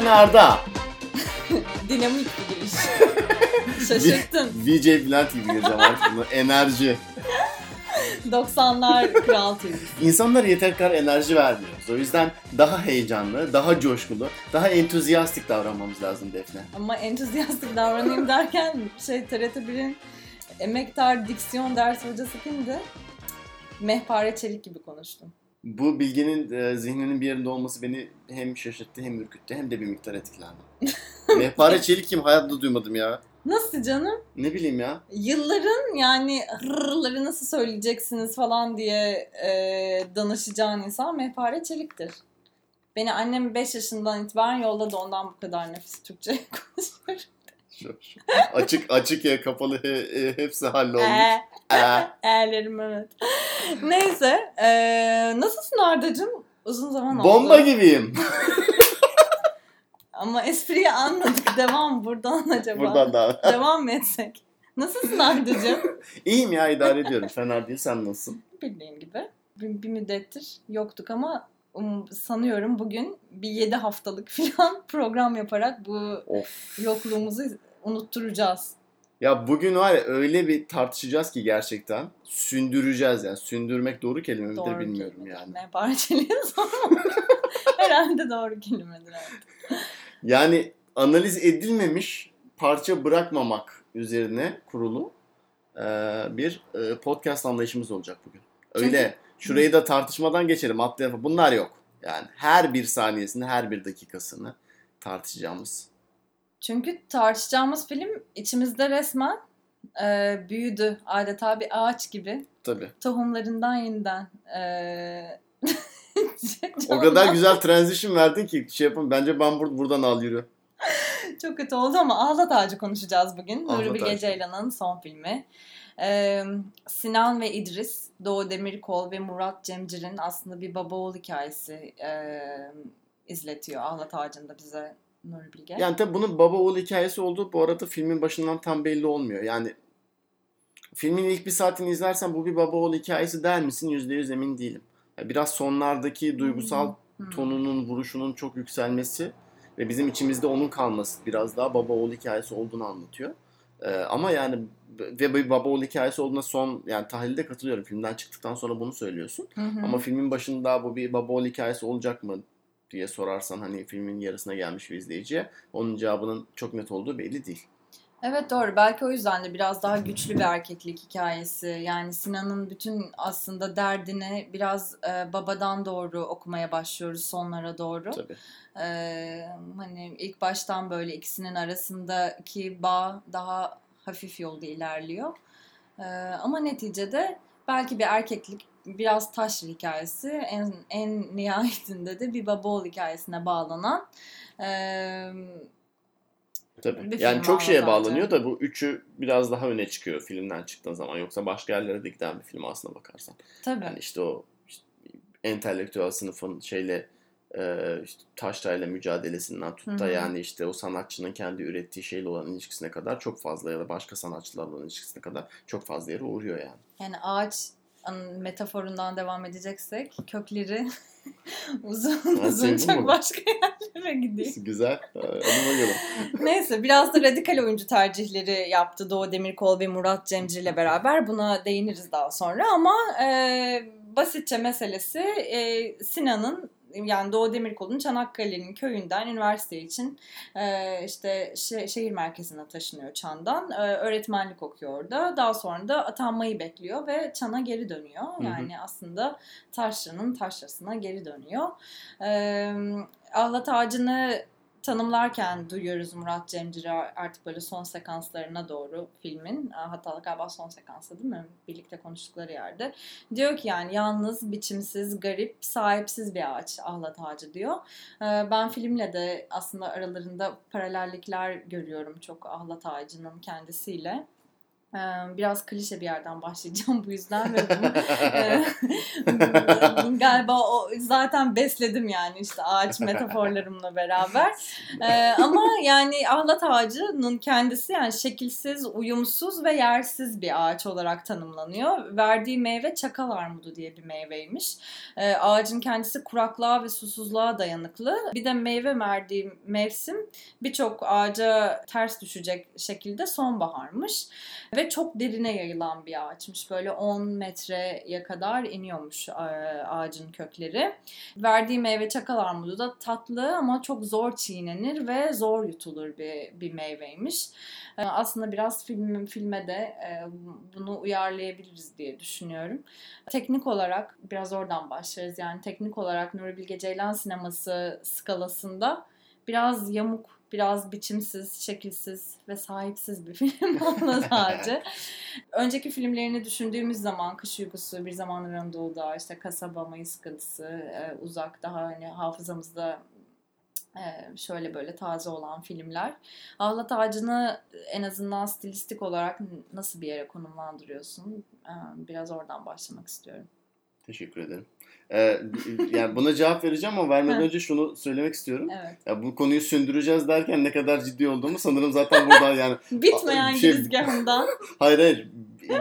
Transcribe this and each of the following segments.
Ben Arda. Dinamik bir giriş. Şaşırttın. VJ Bülent gibi gireceğim artık bunu. Enerji. 90'lar Kral TV. İnsanlara yeter kadar enerji vermiyoruz. O yüzden daha heyecanlı, daha coşkulu, daha entüziyastik davranmamız lazım Defne. Ama entüziyastik davranayım derken şey TRT 1'in emektar diksiyon ders hocası kimdi? Mehpare Çelik gibi konuştum. Bu bilginin e, zihninin bir yerinde olması beni hem şaşırttı hem ürküttü hem de bir miktar etkilendim. Mehpare Çelik kim? Hayatta duymadım ya. Nasıl canım? Ne bileyim ya. Yılların yani hırrları nasıl söyleyeceksiniz falan diye e, danışacağın insan Mehpare Çelik'tir. Beni annem 5 yaşından itibaren yolladı ondan bu kadar nefis Türkçe konuşuyorum. Açık açık ya kapalı he, he- hepsi hallolmuş. Ee, Ee. Eğlerim evet. Neyse. E, nasılsın Arda'cığım? Uzun zaman oldu. Bomba gibiyim. Ama espriyi anladık. Devam buradan acaba. Buradan da. Devam mı etsek? Nasılsın Arda'cığım? İyiyim ya idare ediyorum. Fena değil. Sen nasılsın? Bildiğin gibi. Bir, bir müddettir yoktuk ama um, sanıyorum bugün bir 7 haftalık falan program yaparak bu Of. yokluğumuzu unutturacağız. Ya bugün var ya öyle bir tartışacağız ki gerçekten. Sündüreceğiz yani. Sündürmek doğru kelime midir Doğru bilmiyorum kelime. yani. Ne parçalıyız herhalde doğru kelimedir. Yani analiz edilmemiş parça bırakmamak üzerine kurulu e, bir e, podcast anlayışımız olacak bugün. Öyle şurayı da tartışmadan geçelim atlayalım. Bunlar yok. Yani her bir saniyesini, her bir dakikasını tartışacağımız. Çünkü tartışacağımız film içimizde resmen e, büyüdü. Adeta bir ağaç gibi. Tabii. Tohumlarından yeniden e, O kadar güzel transition verdin ki şey yapın. Bence ben bur- buradan al yürü. Çok kötü oldu ama Ağlat Ağacı konuşacağız bugün. Nuri Bilge. Ceylan'ın son filmi. Ee, Sinan ve İdris, Doğu Demirkol ve Murat Cemcir'in aslında bir baba oğul hikayesi e, izletiyor Ağlat Ağacı'nda bize Nuri Bilge. Yani tabii bunun baba oğul hikayesi olduğu bu arada filmin başından tam belli olmuyor. Yani filmin ilk bir saatini izlersen bu bir baba oğul hikayesi der misin? Yüzde yüz emin değilim. Ya biraz sonlardaki duygusal Hmm. tonunun, vuruşunun çok yükselmesi ve bizim içimizde onun kalması biraz daha baba oğul hikayesi olduğunu anlatıyor. Ee, ama yani ve bir baba oğul hikayesi olduğuna son yani tahlilde katılıyorum. Filmden çıktıktan sonra bunu söylüyorsun. Hı hı. Ama filmin başında bu bir baba oğul hikayesi olacak mı diye sorarsan hani filmin yarısına gelmiş bir izleyiciye onun cevabının çok net olduğu belli değil. Evet doğru. Belki o yüzden de biraz daha güçlü bir erkeklik hikayesi. Yani Sinan'ın bütün aslında derdini biraz e, babadan doğru okumaya başlıyoruz sonlara doğru. Tabii. Ee, hani ilk baştan böyle ikisinin arasındaki bağ daha hafif yolda ilerliyor. Ee, ama neticede belki bir erkeklik biraz taş hikayesi en, en nihayetinde de bir baba oğul hikayesine bağlanan ee, Tabii. Bir yani çok şeye bağlanıyor da bu üçü biraz daha öne çıkıyor filmden çıktığın zaman. Yoksa başka yerlere de giden bir film aslına bakarsan. tabii. Yani işte o işte entelektüel sınıfın şeyle e, işte taşrayla mücadelesinden tut da yani işte o sanatçının kendi ürettiği şeyle olan ilişkisine kadar çok fazla ya da başka sanatçılarla olan ilişkisine kadar çok fazla yere uğruyor yani. Yani ağaç metaforundan devam edeceksek kökleri uzun Ha, uzun çok bunu. başka yerlere gidiyor. Güzel. Ee, Hadi bakalım. Neyse biraz da radikal oyuncu tercihleri yaptı Doğu Demirkol ve Murat Cemcir ile beraber. Buna değiniriz daha sonra ama e, basitçe meselesi e, Sinan'ın yani Doğu Demirkol'un Çanakkale'nin köyünden üniversite için e, işte şe- şehir merkezine taşınıyor Çan'dan. E, öğretmenlik okuyor orada. Daha sonra da atanmayı bekliyor ve Çan'a geri dönüyor. hı. Yani aslında taşranın taşrasına geri dönüyor. E, Ahlat Ağacı'nı tanımlarken duyuyoruz Murat Cemcir'i artık böyle son sekanslarına doğru filmin. Hatta galiba son sekansı değil mi? Birlikte konuştukları yerde. Diyor ki yani yalnız, biçimsiz, garip, sahipsiz bir ağaç ahlat ağacı diyor. Ee, Ben filmle de aslında aralarında paralellikler görüyorum çok ahlat ağacının kendisiyle. Biraz klişe bir yerden başlayacağım bu yüzden ve bunu, galiba o zaten besledim yani işte ağaç metaforlarımla beraber. Ama yani ahlat ağacının kendisi yani şekilsiz, uyumsuz ve yersiz bir ağaç olarak tanımlanıyor. Verdiği meyve çakal armudu diye bir meyveymiş. Ağacın kendisi kuraklığa ve susuzluğa dayanıklı. Bir de meyve verdiği mevsim birçok ağaca ters düşecek şekilde sonbaharmış. Ve çok derine yayılan bir ağaçmış. Böyle 10 metreye kadar iniyormuş e, ağacın kökleri. Verdiği meyve çakal armudu da tatlı ama çok zor çiğnenir ve zor yutulur bir, bir meyveymiş. E, aslında biraz film, filme de e, bunu uyarlayabiliriz diye düşünüyorum. Teknik olarak biraz oradan başlarız. Yani teknik olarak Nuri Bilge Ceylan sineması skalasında biraz yamuk biraz biçimsiz, şekilsiz ve sahipsiz bir film olmaz sadece. Önceki filmlerini düşündüğümüz zaman Kış Uykusu, Bir Zamanlar Anadolu'da, işte Kasaba, Mayıs Sıkıntısı, e, Uzak daha hani hafızamızda e, şöyle böyle taze olan filmler. Ahlat Ağacı'nı en azından stilistik olarak nasıl bir yere konumlandırıyorsun? E, biraz oradan başlamak istiyorum. Teşekkür ederim. Ee, yani buna cevap vereceğim ama vermeden önce şunu söylemek istiyorum. Evet. Ya bu konuyu sündüreceğiz derken ne kadar ciddi olduğumu sanırım zaten buradan yani. Bitmeyen şey... girizgahından. hayır hayır.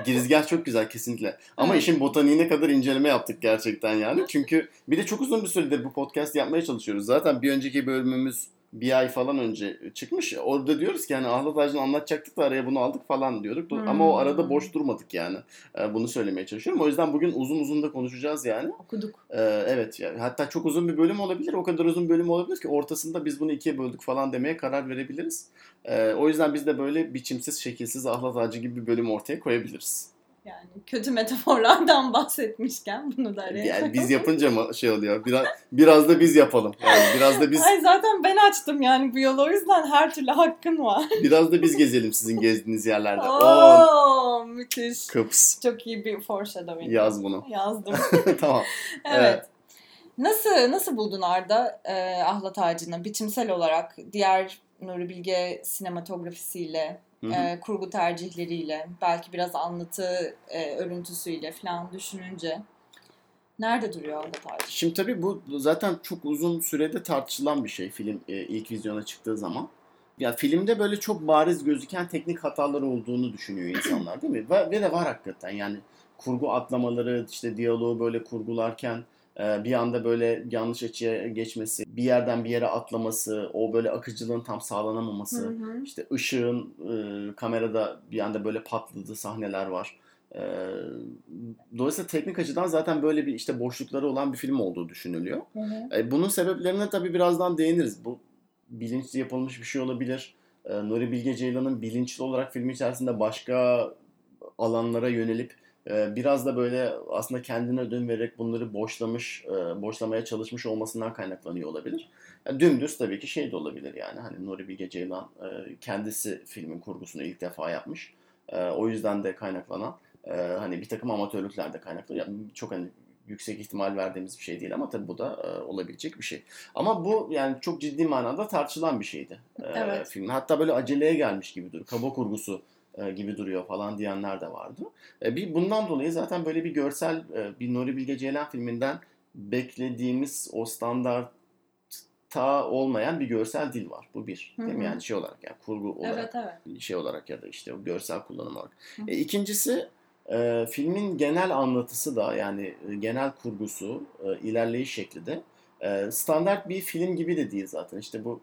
Girizgah çok güzel kesinlikle. Ama evet. işin botaniğine kadar inceleme yaptık gerçekten yani. Çünkü bir de çok uzun bir süredir bu podcast yapmaya çalışıyoruz. Zaten bir önceki bölümümüz bir ay falan önce çıkmış. Orada diyoruz ki hani ahlat ağacını anlatacaktık da araya bunu aldık falan diyorduk. Hmm. Ama o arada boş durmadık yani. Ee, bunu söylemeye çalışıyorum. O yüzden bugün uzun uzun da konuşacağız yani. Okuduk. Ee, evet. Yani, hatta çok uzun bir bölüm olabilir. O kadar uzun bölüm olabilir ki ortasında biz bunu ikiye böldük falan demeye karar verebiliriz. Ee, o yüzden biz de böyle biçimsiz, şekilsiz ahlat ağacı gibi bir bölüm ortaya koyabiliriz. Yani kötü metaforlardan bahsetmişken bunu da araya Yani biz yapınca mı şey oluyor? Biraz biraz da biz yapalım. Yani biraz da biz Ay zaten ben açtım yani bu yolu o yüzden her türlü hakkın var. Biraz da biz gezelim sizin gezdiğiniz yerlerde. Oo, müthiş. Kıps. Çok iyi bir foreshadowing. Yaz bunu. Yazdım. tamam. evet. evet. Nasıl nasıl buldun Arda e, Ahlat Ağacı'nı biçimsel olarak diğer Nuri Bilge sinematografisiyle e, kurgu tercihleriyle, belki biraz anlatı e, örüntüsüyle falan düşününce nerede duruyor Ahmet Ağacı? Şimdi tabii bu zaten çok uzun sürede tartışılan bir şey film e, ilk vizyona çıktığı zaman. Ya filmde böyle çok bariz gözüken teknik hataları olduğunu düşünüyor insanlar değil mi? Ve, ve de var hakikaten yani kurgu atlamaları, işte diyaloğu böyle kurgularken bir anda böyle yanlış açıya geçmesi, bir yerden bir yere atlaması, o böyle akıcılığın tam sağlanamaması, hı hı. işte ışığın e, kamerada bir anda böyle patladığı sahneler var. E, dolayısıyla teknik açıdan zaten böyle bir işte boşlukları olan bir film olduğu düşünülüyor. Hı hı. E, bunun sebeplerine tabii birazdan değiniriz. Bu bilinçli yapılmış bir şey olabilir. E, Nuri Bilge Ceylan'ın bilinçli olarak film içerisinde başka alanlara yönelip ee, biraz da böyle aslında kendine ödün vererek bunları boşlamış, e, boşlamaya çalışmış olmasından kaynaklanıyor olabilir. Yani dümdüz tabii ki şey de olabilir yani hani Nuri Bilge Ceylan e, kendisi filmin kurgusunu ilk defa yapmış. E, o yüzden de kaynaklanan hani bir takım amatörlükler de kaynaklanıyor. Yani çok hani yüksek ihtimal verdiğimiz bir şey değil ama tabii bu da olabilecek bir şey. Ama bu yani çok ciddi manada tartışılan bir şeydi evet. filmin. Hatta böyle aceleye gelmiş gibi duruyor. Kaba kurgusu e, gibi duruyor falan diyenler de vardı. E, bir bundan dolayı zaten böyle bir görsel e, bir Nuri Bilge Ceylan filminden beklediğimiz o standartta olmayan bir görsel dil var. Bu bir. Değil mi? Yani şey olarak yani kurgu olarak evet, evet. şey olarak ya da işte o görsel kullanım olarak. E, ikincisi e, filmin genel anlatısı da yani genel kurgusu, e, ilerleyiş şekli de e, standart bir film gibi de değil zaten. İşte bu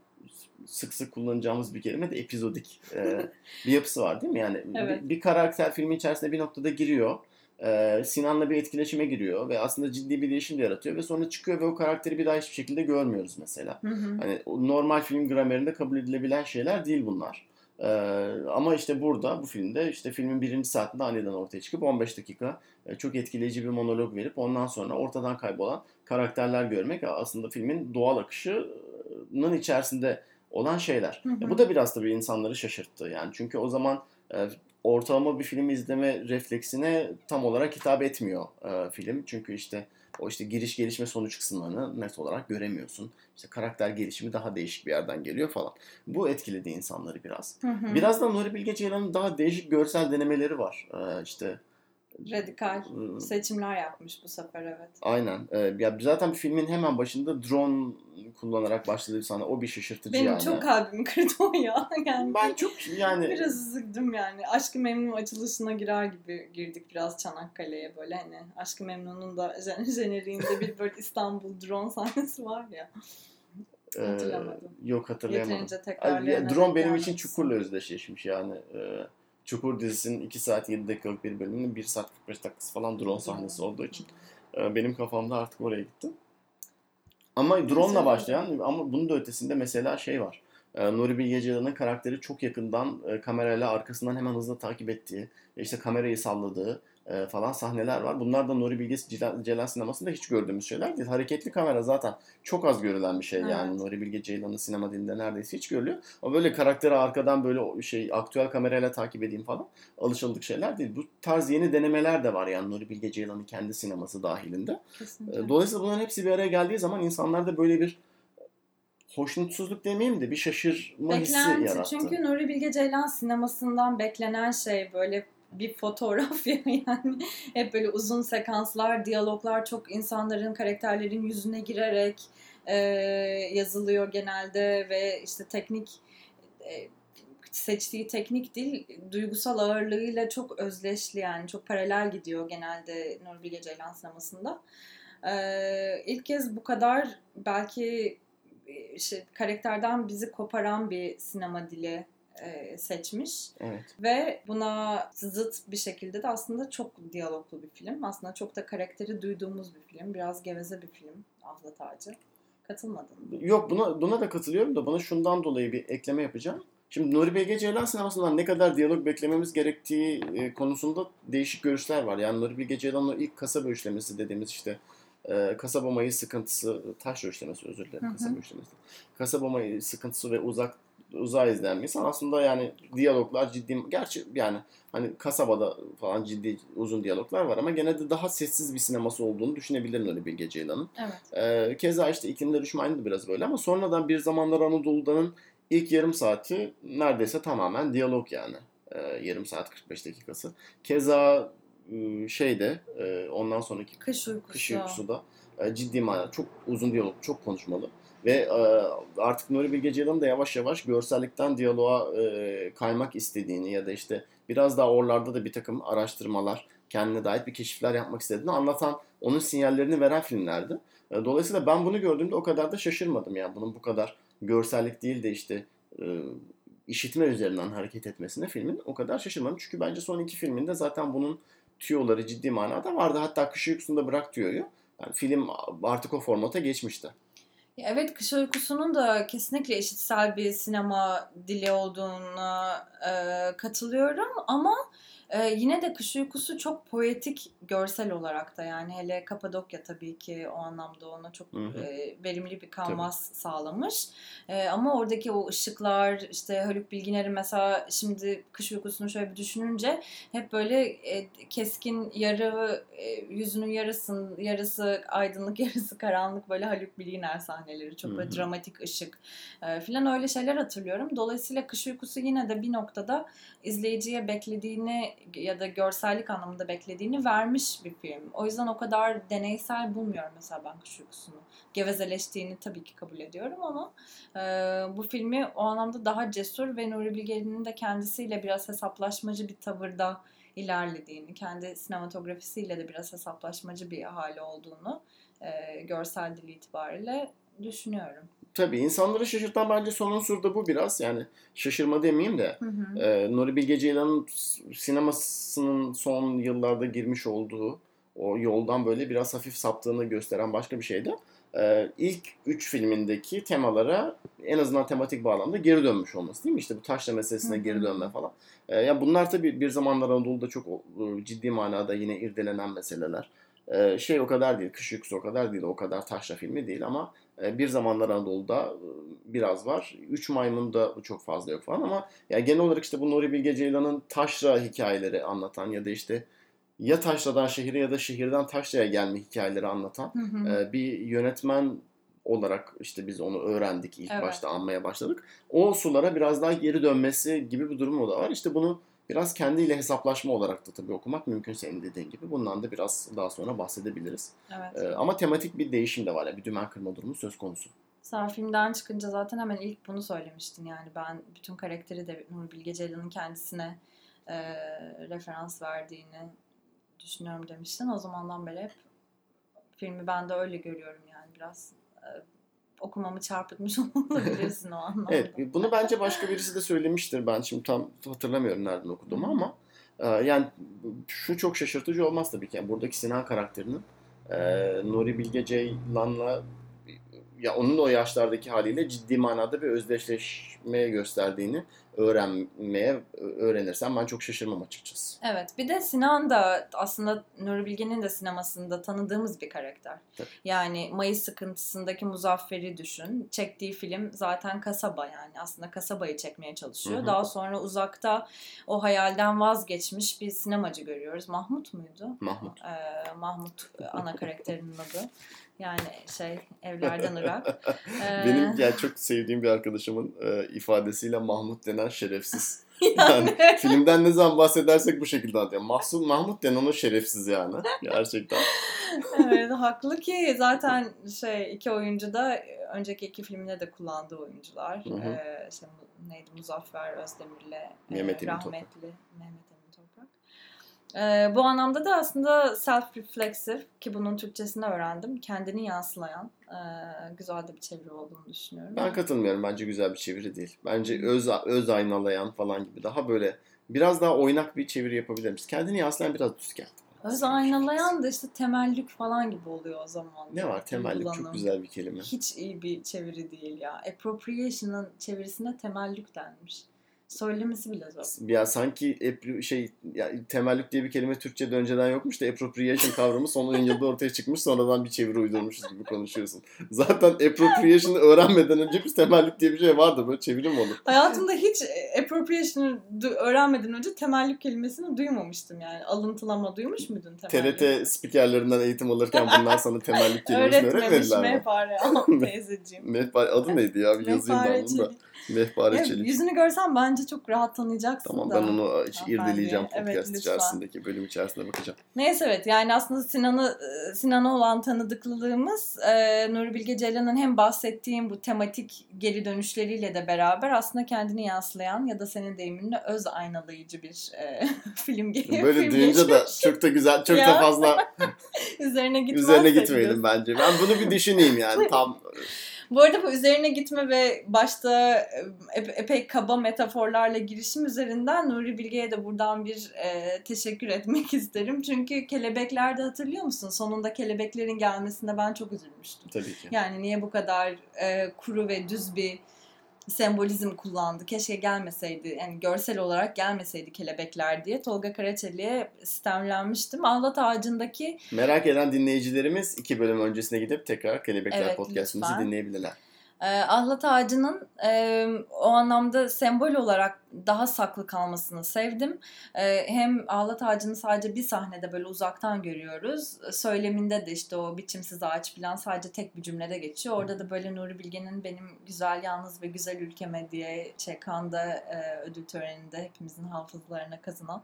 sık sık kullanacağımız bir kelime de epizodik e, bir yapısı var değil mi? Yani evet. bir, bir karakter filmin içerisinde bir noktada giriyor. E, Sinan'la bir etkileşime giriyor ve aslında ciddi bir değişim de yaratıyor ve sonra çıkıyor ve o karakteri bir daha hiçbir şekilde görmüyoruz mesela. Hı hı. Hani normal film gramerinde kabul edilebilen şeyler değil bunlar. Ee, ama işte burada bu filmde işte filmin birinci saatinde aniden ortaya çıkıp 15 dakika e, çok etkileyici bir monolog verip ondan sonra ortadan kaybolan karakterler görmek aslında filmin doğal akışının içerisinde olan şeyler. Hı hı. bu da biraz tabii insanları şaşırttı yani. Çünkü o zaman e, ortalama bir film izleme refleksine tam olarak hitap etmiyor e, film. Çünkü işte o işte giriş gelişme sonuç kısımlarını net olarak göremiyorsun. İşte karakter gelişimi daha değişik bir yerden geliyor falan. Bu etkiledi insanları biraz. Hı hı. Biraz da Nuri Bilge Ceylan'ın daha değişik görsel denemeleri var. Ee, işte Radikal ıı, seçimler yapmış bu sefer evet. aynen. Ee, ya zaten filmin hemen başında drone kullanarak başladığı sana o bir şaşırtıcı Benim yani. çok kalbimi kırdı o ya. Yani Ben çok yani biraz üzüldüm yani. Aşkı Memnun açılışına girer gibi girdik biraz Çanakkale'ye böyle hani. Aşkı Memnun'un da jen- jeneriğinde bir böyle İstanbul drone sahnesi var ya. e, Hatırlamadım. yok hatırlayamadım. Yeterince Ay, tekrarlayarak ya, drone benim için. Çukur'la özdeşleşmiş yani. Ee, Çukur dizisinin 2 saat 7 dakikalık bir bölümünün 1 saat 45 dakikası falan drone sahnesi olduğu için e, benim kafamda artık oraya gitti. Ama drone'la başlayan ama bunun da ötesinde mesela şey var. E, Nuri Bilge Ceylan'ın karakteri çok yakından e, kamerayla arkasından hemen hızla takip ettiği, işte kamerayı salladığı e, falan sahneler var. Bunlar da Nuri Bilge Ceylan, Ceylan sinemasında hiç gördüğümüz şeyler değil. Hareketli kamera zaten çok az görülen bir şey yani. Evet. Nuri Bilge Ceylan'ın sinema dilinde neredeyse hiç görülüyor. Ama böyle karakteri arkadan böyle şey aktüel kamerayla takip edeyim falan alışıldık şeyler değil. Bu tarz yeni denemeler de var yani Nuri Bilge Ceylan'ın kendi sineması dahilinde. Kesinlikle. E, Dolayısıyla bunların hepsi bir araya geldiği zaman insanlarda böyle bir hoşnutsuzluk demeyeyim de bir şaşırma hissi Beklenti. yarattı. Çünkü Nuri Bilge Ceylan sinemasından beklenen şey böyle bir fotoğraf ya yani hep böyle uzun sekanslar, diyaloglar çok insanların karakterlerin yüzüne girerek e, yazılıyor genelde ve işte teknik e, seçtiği teknik dil duygusal ağırlığıyla çok özdeşli yani çok paralel gidiyor genelde Nuri Bilge Ceylan sinemasında. Ee, ilk kez bu kadar belki e, şey, karakterden bizi koparan bir sinema dili e, seçmiş Evet. ve buna zıt bir şekilde de aslında çok diyaloglu bir film. Aslında çok da karakteri duyduğumuz bir film. Biraz geveze bir film Ahla Tacı. Katılmadın mı? Yok buna buna da katılıyorum da bana şundan dolayı bir ekleme yapacağım. Şimdi Nuri Bilge Ceylan sinemasından ne kadar diyalog beklememiz gerektiği e, konusunda değişik görüşler var. Yani Nuri Bilge Ceylan'ın o ilk kasaba üçlemesi dediğimiz işte e, kasaba mayı sıkıntısı, taş üçlemesi özür dilerim Hı hı. kasaba üçlemesi. Kasaba mayı sıkıntısı ve uzak uzağa izlenmesi aslında yani diyaloglar ciddi gerçi yani hani kasabada falan ciddi uzun diyaloglar var ama gene de daha sessiz bir sineması olduğunu düşünebilirim Nuri Bilge Ceylan'ın. Evet. Ee, keza işte iklimler düşmanı da biraz böyle ama sonradan bir zamanlar Anadolu'danın ilk yarım saati neredeyse tamamen diyalog yani. Ee, yarım saat 45 dakikası. Keza e, şeyde e, ondan sonraki Kış uykusu. Kış Uykusu da e, ciddi manada çok uzun diyalog, çok konuşmalı. Ve e, artık Nuri Bilge Ceylan'ın da yavaş yavaş görsellikten diyaloğa e, kaymak istediğini ya da işte biraz daha oralarda da bir takım araştırmalar, kendine dair bir keşifler yapmak istediğini anlatan, onun sinyallerini veren filmlerdi. E, dolayısıyla ben bunu gördüğümde o kadar da şaşırmadım yani bunun bu kadar görsellik değil de işte e, işitme üzerinden hareket etmesine filmin o kadar şaşırmadım. Çünkü bence son iki filminde zaten bunun tüyoları ciddi manada vardı. Hatta Kış Uykusu'nda bırak tüyoyu. Yani film artık o formata geçmişti. Evet, Kış Uykusu'nun da kesinlikle eşitsel bir sinema dili olduğuna e, katılıyorum ama e, yine de Kış Uykusu çok poetik görsel olarak da yani hele Kapadokya tabii ki o anlamda ona çok Hı hı. e, verimli bir kanvas sağlamış. E, ama oradaki o ışıklar işte Haluk Bilginer'in mesela şimdi Kış Uykusu'nu şöyle bir düşününce hep böyle e, keskin yarı e, yüzünün yarısın yarısı aydınlık yarısı karanlık böyle Haluk Bilginer sahneleri çok böyle Hı hı. dramatik ışık e, filan öyle şeyler hatırlıyorum. Dolayısıyla Kış Uykusu yine de bir noktada izleyiciye beklediğini ya da görsellik anlamında beklediğini vermiş bir film. O yüzden o kadar deneysel bulmuyorum mesela ben Kış Uykusu'nu. Gevezeleştiğini tabii ki kabul ediyorum ama e, bu filmi o anlamda daha cesur ve Nuri Bilge'nin de kendisiyle biraz hesaplaşmacı bir tavırda ilerlediğini, kendi sinematografisiyle de biraz hesaplaşmacı bir hali olduğunu e, görsel dili itibariyle düşünüyorum. Tabii insanları şaşırtan bence son unsur da bu biraz. Yani şaşırma demeyeyim de. Hı hı. E, Nuri Bilge Ceylan'ın sinemasının son yıllarda girmiş olduğu o yoldan böyle biraz hafif saptığını gösteren başka bir şey de e, ilk üç filmindeki temalara en azından tematik bağlamda geri dönmüş olması değil mi? İşte bu taşla meselesine Hı hı. geri dönme falan. E, ya bunlar tabii bir zamanlar Anadolu'da çok e, ciddi manada yine irdelenen meseleler. E, şey o kadar değil, Kış Uykusu o kadar değil, o kadar taşla filmi değil ama bir zamanlar Anadolu'da biraz var. Üç Maymun'da çok fazla yok falan ama ya genel olarak işte bu Nuri Bilge Ceylan'ın taşra hikayeleri anlatan ya da işte ya Taşra'dan şehire ya da şehirden Taşra'ya gelme hikayeleri anlatan Hı hı. bir yönetmen olarak işte biz onu öğrendik ilk Evet. başta anmaya başladık. O sulara biraz daha geri dönmesi gibi bir durumu da var. İşte bunu biraz kendiyle hesaplaşma olarak da tabii okumak mümkün senin dediğin gibi. Bundan da biraz daha sonra bahsedebiliriz. Evet. E, ama tematik bir değişim de var. Yani bir dümen kırma durumu söz konusu. Sen filmden çıkınca zaten hemen ilk bunu söylemiştin yani ben bütün karakteri de Nuri Bilge Ceylan'ın kendisine e, referans verdiğini düşünüyorum demiştin. O zamandan beri hep filmi ben de öyle görüyorum yani biraz e, okumamı çarpıtmış olabilirsin o anlamda. Evet bunu bence başka birisi de söylemiştir. Ben şimdi tam hatırlamıyorum nereden okuduğumu ama e, yani şu çok şaşırtıcı olmaz tabii ki. Yani buradaki Sinan karakterinin e, Nuri Bilge Ceylan'la ya onun o yaşlardaki haliyle ciddi manada bir özdeşleşme gösterdiğini öğrenmeye öğrenirsem ben çok şaşırmam açıkçası. Evet bir de Sinan da aslında Nuri Bilge'nin de sinemasında tanıdığımız bir karakter. Tabii. Yani Mayıs sıkıntısındaki Muzaffer'i düşün. Çektiği film zaten kasaba yani aslında kasabayı çekmeye çalışıyor. Hı hı. Daha sonra uzakta o hayalden vazgeçmiş bir sinemacı görüyoruz. Mahmut muydu? Mahmut. Ee, Mahmut ana karakterinin adı. Yani şey evlerden Irak. Ee, Benim yani çok sevdiğim bir arkadaşımın e, ifadesiyle Mahmut denen şerefsiz. yani, filmden ne zaman bahsedersek bu şekilde anlatıyor. Mahsun Mahmut denen o şerefsiz yani. Gerçekten. evet, haklı ki zaten şey iki oyuncu da önceki iki filmde de kullandığı oyuncular. Hı hı. Ee, şey, neydi Muzaffer Özdemir'le e, Mehmet Emin rahmetli Mehmet. Ee, bu anlamda da aslında self-reflexive ki bunun Türkçesini öğrendim. Kendini yansılayan e, güzel de bir çeviri olduğunu düşünüyorum. Ben katılmıyorum. Bence güzel bir çeviri değil. Bence öz öz aynalayan falan gibi daha böyle biraz daha oynak bir çeviri yapabiliriz. Kendini yansılayan biraz düz geldi. Öz aynalayan da işte temellük falan gibi oluyor o zaman. Ne var? Temellik çok güzel bir kelime. Hiç iyi bir çeviri değil ya. Appropriation'ın çevirisine temellük denmiş. Söylemesi bile zor. Ya sanki şey ya, temellik diye bir kelime Türkçe'de önceden yokmuş da appropriation kavramı son 10 yılda ortaya çıkmış sonradan bir çeviri uydurmuşuz gibi konuşuyorsun. Zaten appropriation'ı öğrenmeden önce biz temellik diye bir şey vardı böyle çeviri mi olur? Hayatımda hiç appropriation'ı öğrenmeden önce temellük kelimesini duymamıştım yani. Alıntılama duymuş muydun temellük? TRT spikerlerinden eğitim alırken bundan sana temellik kelimesini Öğretmemiş öğretmediler mi? mehpare teyzeciğim. Mehpare adı neydi ya? Bir yazayım ben bunu da. Mehpare Evet, Çelik. yüzünü görsen bence çok rahat tanıyacaksın Tamam da. ben onu hiç Hanımefendi, irdeleyeceğim evet, podcast lütfen. içerisindeki bölüm içerisinde bakacağım. Neyse evet yani aslında Sinan'ı Sinan'a olan tanıdıklılığımız e, Nuri Bilge Ceylan'ın hem bahsettiğim bu tematik geri dönüşleriyle de beraber aslında kendini yansılayan ya da senin deyiminle öz aynalayıcı bir e, film gibi. Böyle film duyunca da çok da güzel, çok Ya. da fazla üzerine gitmez üzerine gitmeyelim bence. Ben bunu bir düşüneyim yani tam Bu arada bu üzerine gitme ve başta e, ep- epey kaba metaforlarla girişim üzerinden Nuri Bilge'ye de buradan bir e, teşekkür etmek isterim. Çünkü kelebeklerde hatırlıyor musun? Sonunda kelebeklerin gelmesinde ben çok üzülmüştüm. tabii ki. Yani niye bu kadar e, kuru ve düz bir sembolizm kullandı. Keşke gelmeseydi. Yani görsel olarak gelmeseydi kelebekler diye Tolga Karaçeli'ye sistemlenmiştim. Ahlat ağacındaki Merak eden dinleyicilerimiz iki bölüm öncesine gidip tekrar Kelebekler Evet, podcastimizi lütfen. dinleyebilirler. E, ahlat ağacının e, o anlamda sembol olarak daha saklı kalmasını sevdim. E, hem ahlat ağacını sadece bir sahnede böyle uzaktan görüyoruz. Söyleminde de işte o biçimsiz ağaç falan sadece tek bir cümlede geçiyor. Orada da böyle Nuri Bilge'nin benim güzel yalnız ve güzel ülkeme diye Çekan'da e, ödül töreninde hepimizin hafızalarına kazınan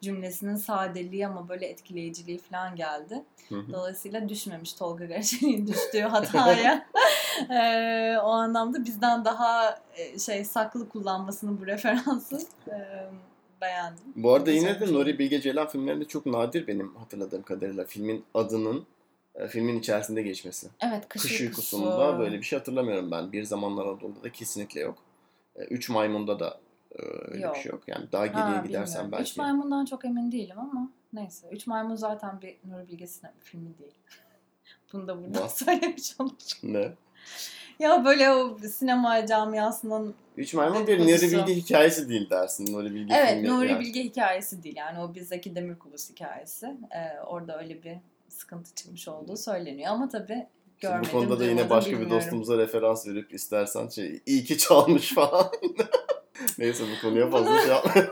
cümlesinin sadeliği ama böyle etkileyiciliği falan geldi. Hı hı. Dolayısıyla düşmemiş Tolga Garaceli'nin düştüğü hataya. Eee, o anlamda bizden daha e, şey saklı kullanmasını bu referansı eee, beğendim. Bu arada Güzel yine de. Nuri Bilge Ceylan filmlerinde çok nadir benim hatırladığım kadarıyla filmin adının e, filmin içerisinde geçmesi. Evet kış, Kış uykusu. uykusunda böyle bir şey hatırlamıyorum ben. Bir zamanlar Anadolu'da da kesinlikle yok. E, Üç Maymun'da da e, öyle Yok. bir şey yok. Yani daha geriye Ha, gidersen bilmiyorum. belki. Üç Maymun'dan çok emin değilim ama neyse. Üç Maymun zaten bir Nuri Bilge filmi değil. Bunu da buradan söylemiş olduk. Ne? Ya böyle o sinema camiasının Üç Maymun bir. Nuri Bilge hikayesi değil dersin. Nuri Bilge Evet. Nuri yani. Bilge hikayesi değil. Yani o bir Zeki Demirkubuz hikayesi. Ee, orada öyle bir sıkıntı çıkmış olduğu söyleniyor. Ama tabii Şimdi görmedim, bu konuda da yine başka bir bilmiyorum. dostumuza referans verip istersen şey iyi ki çalmış falan. Neyse bu konuya fazla Bunu- şey yapmayalım.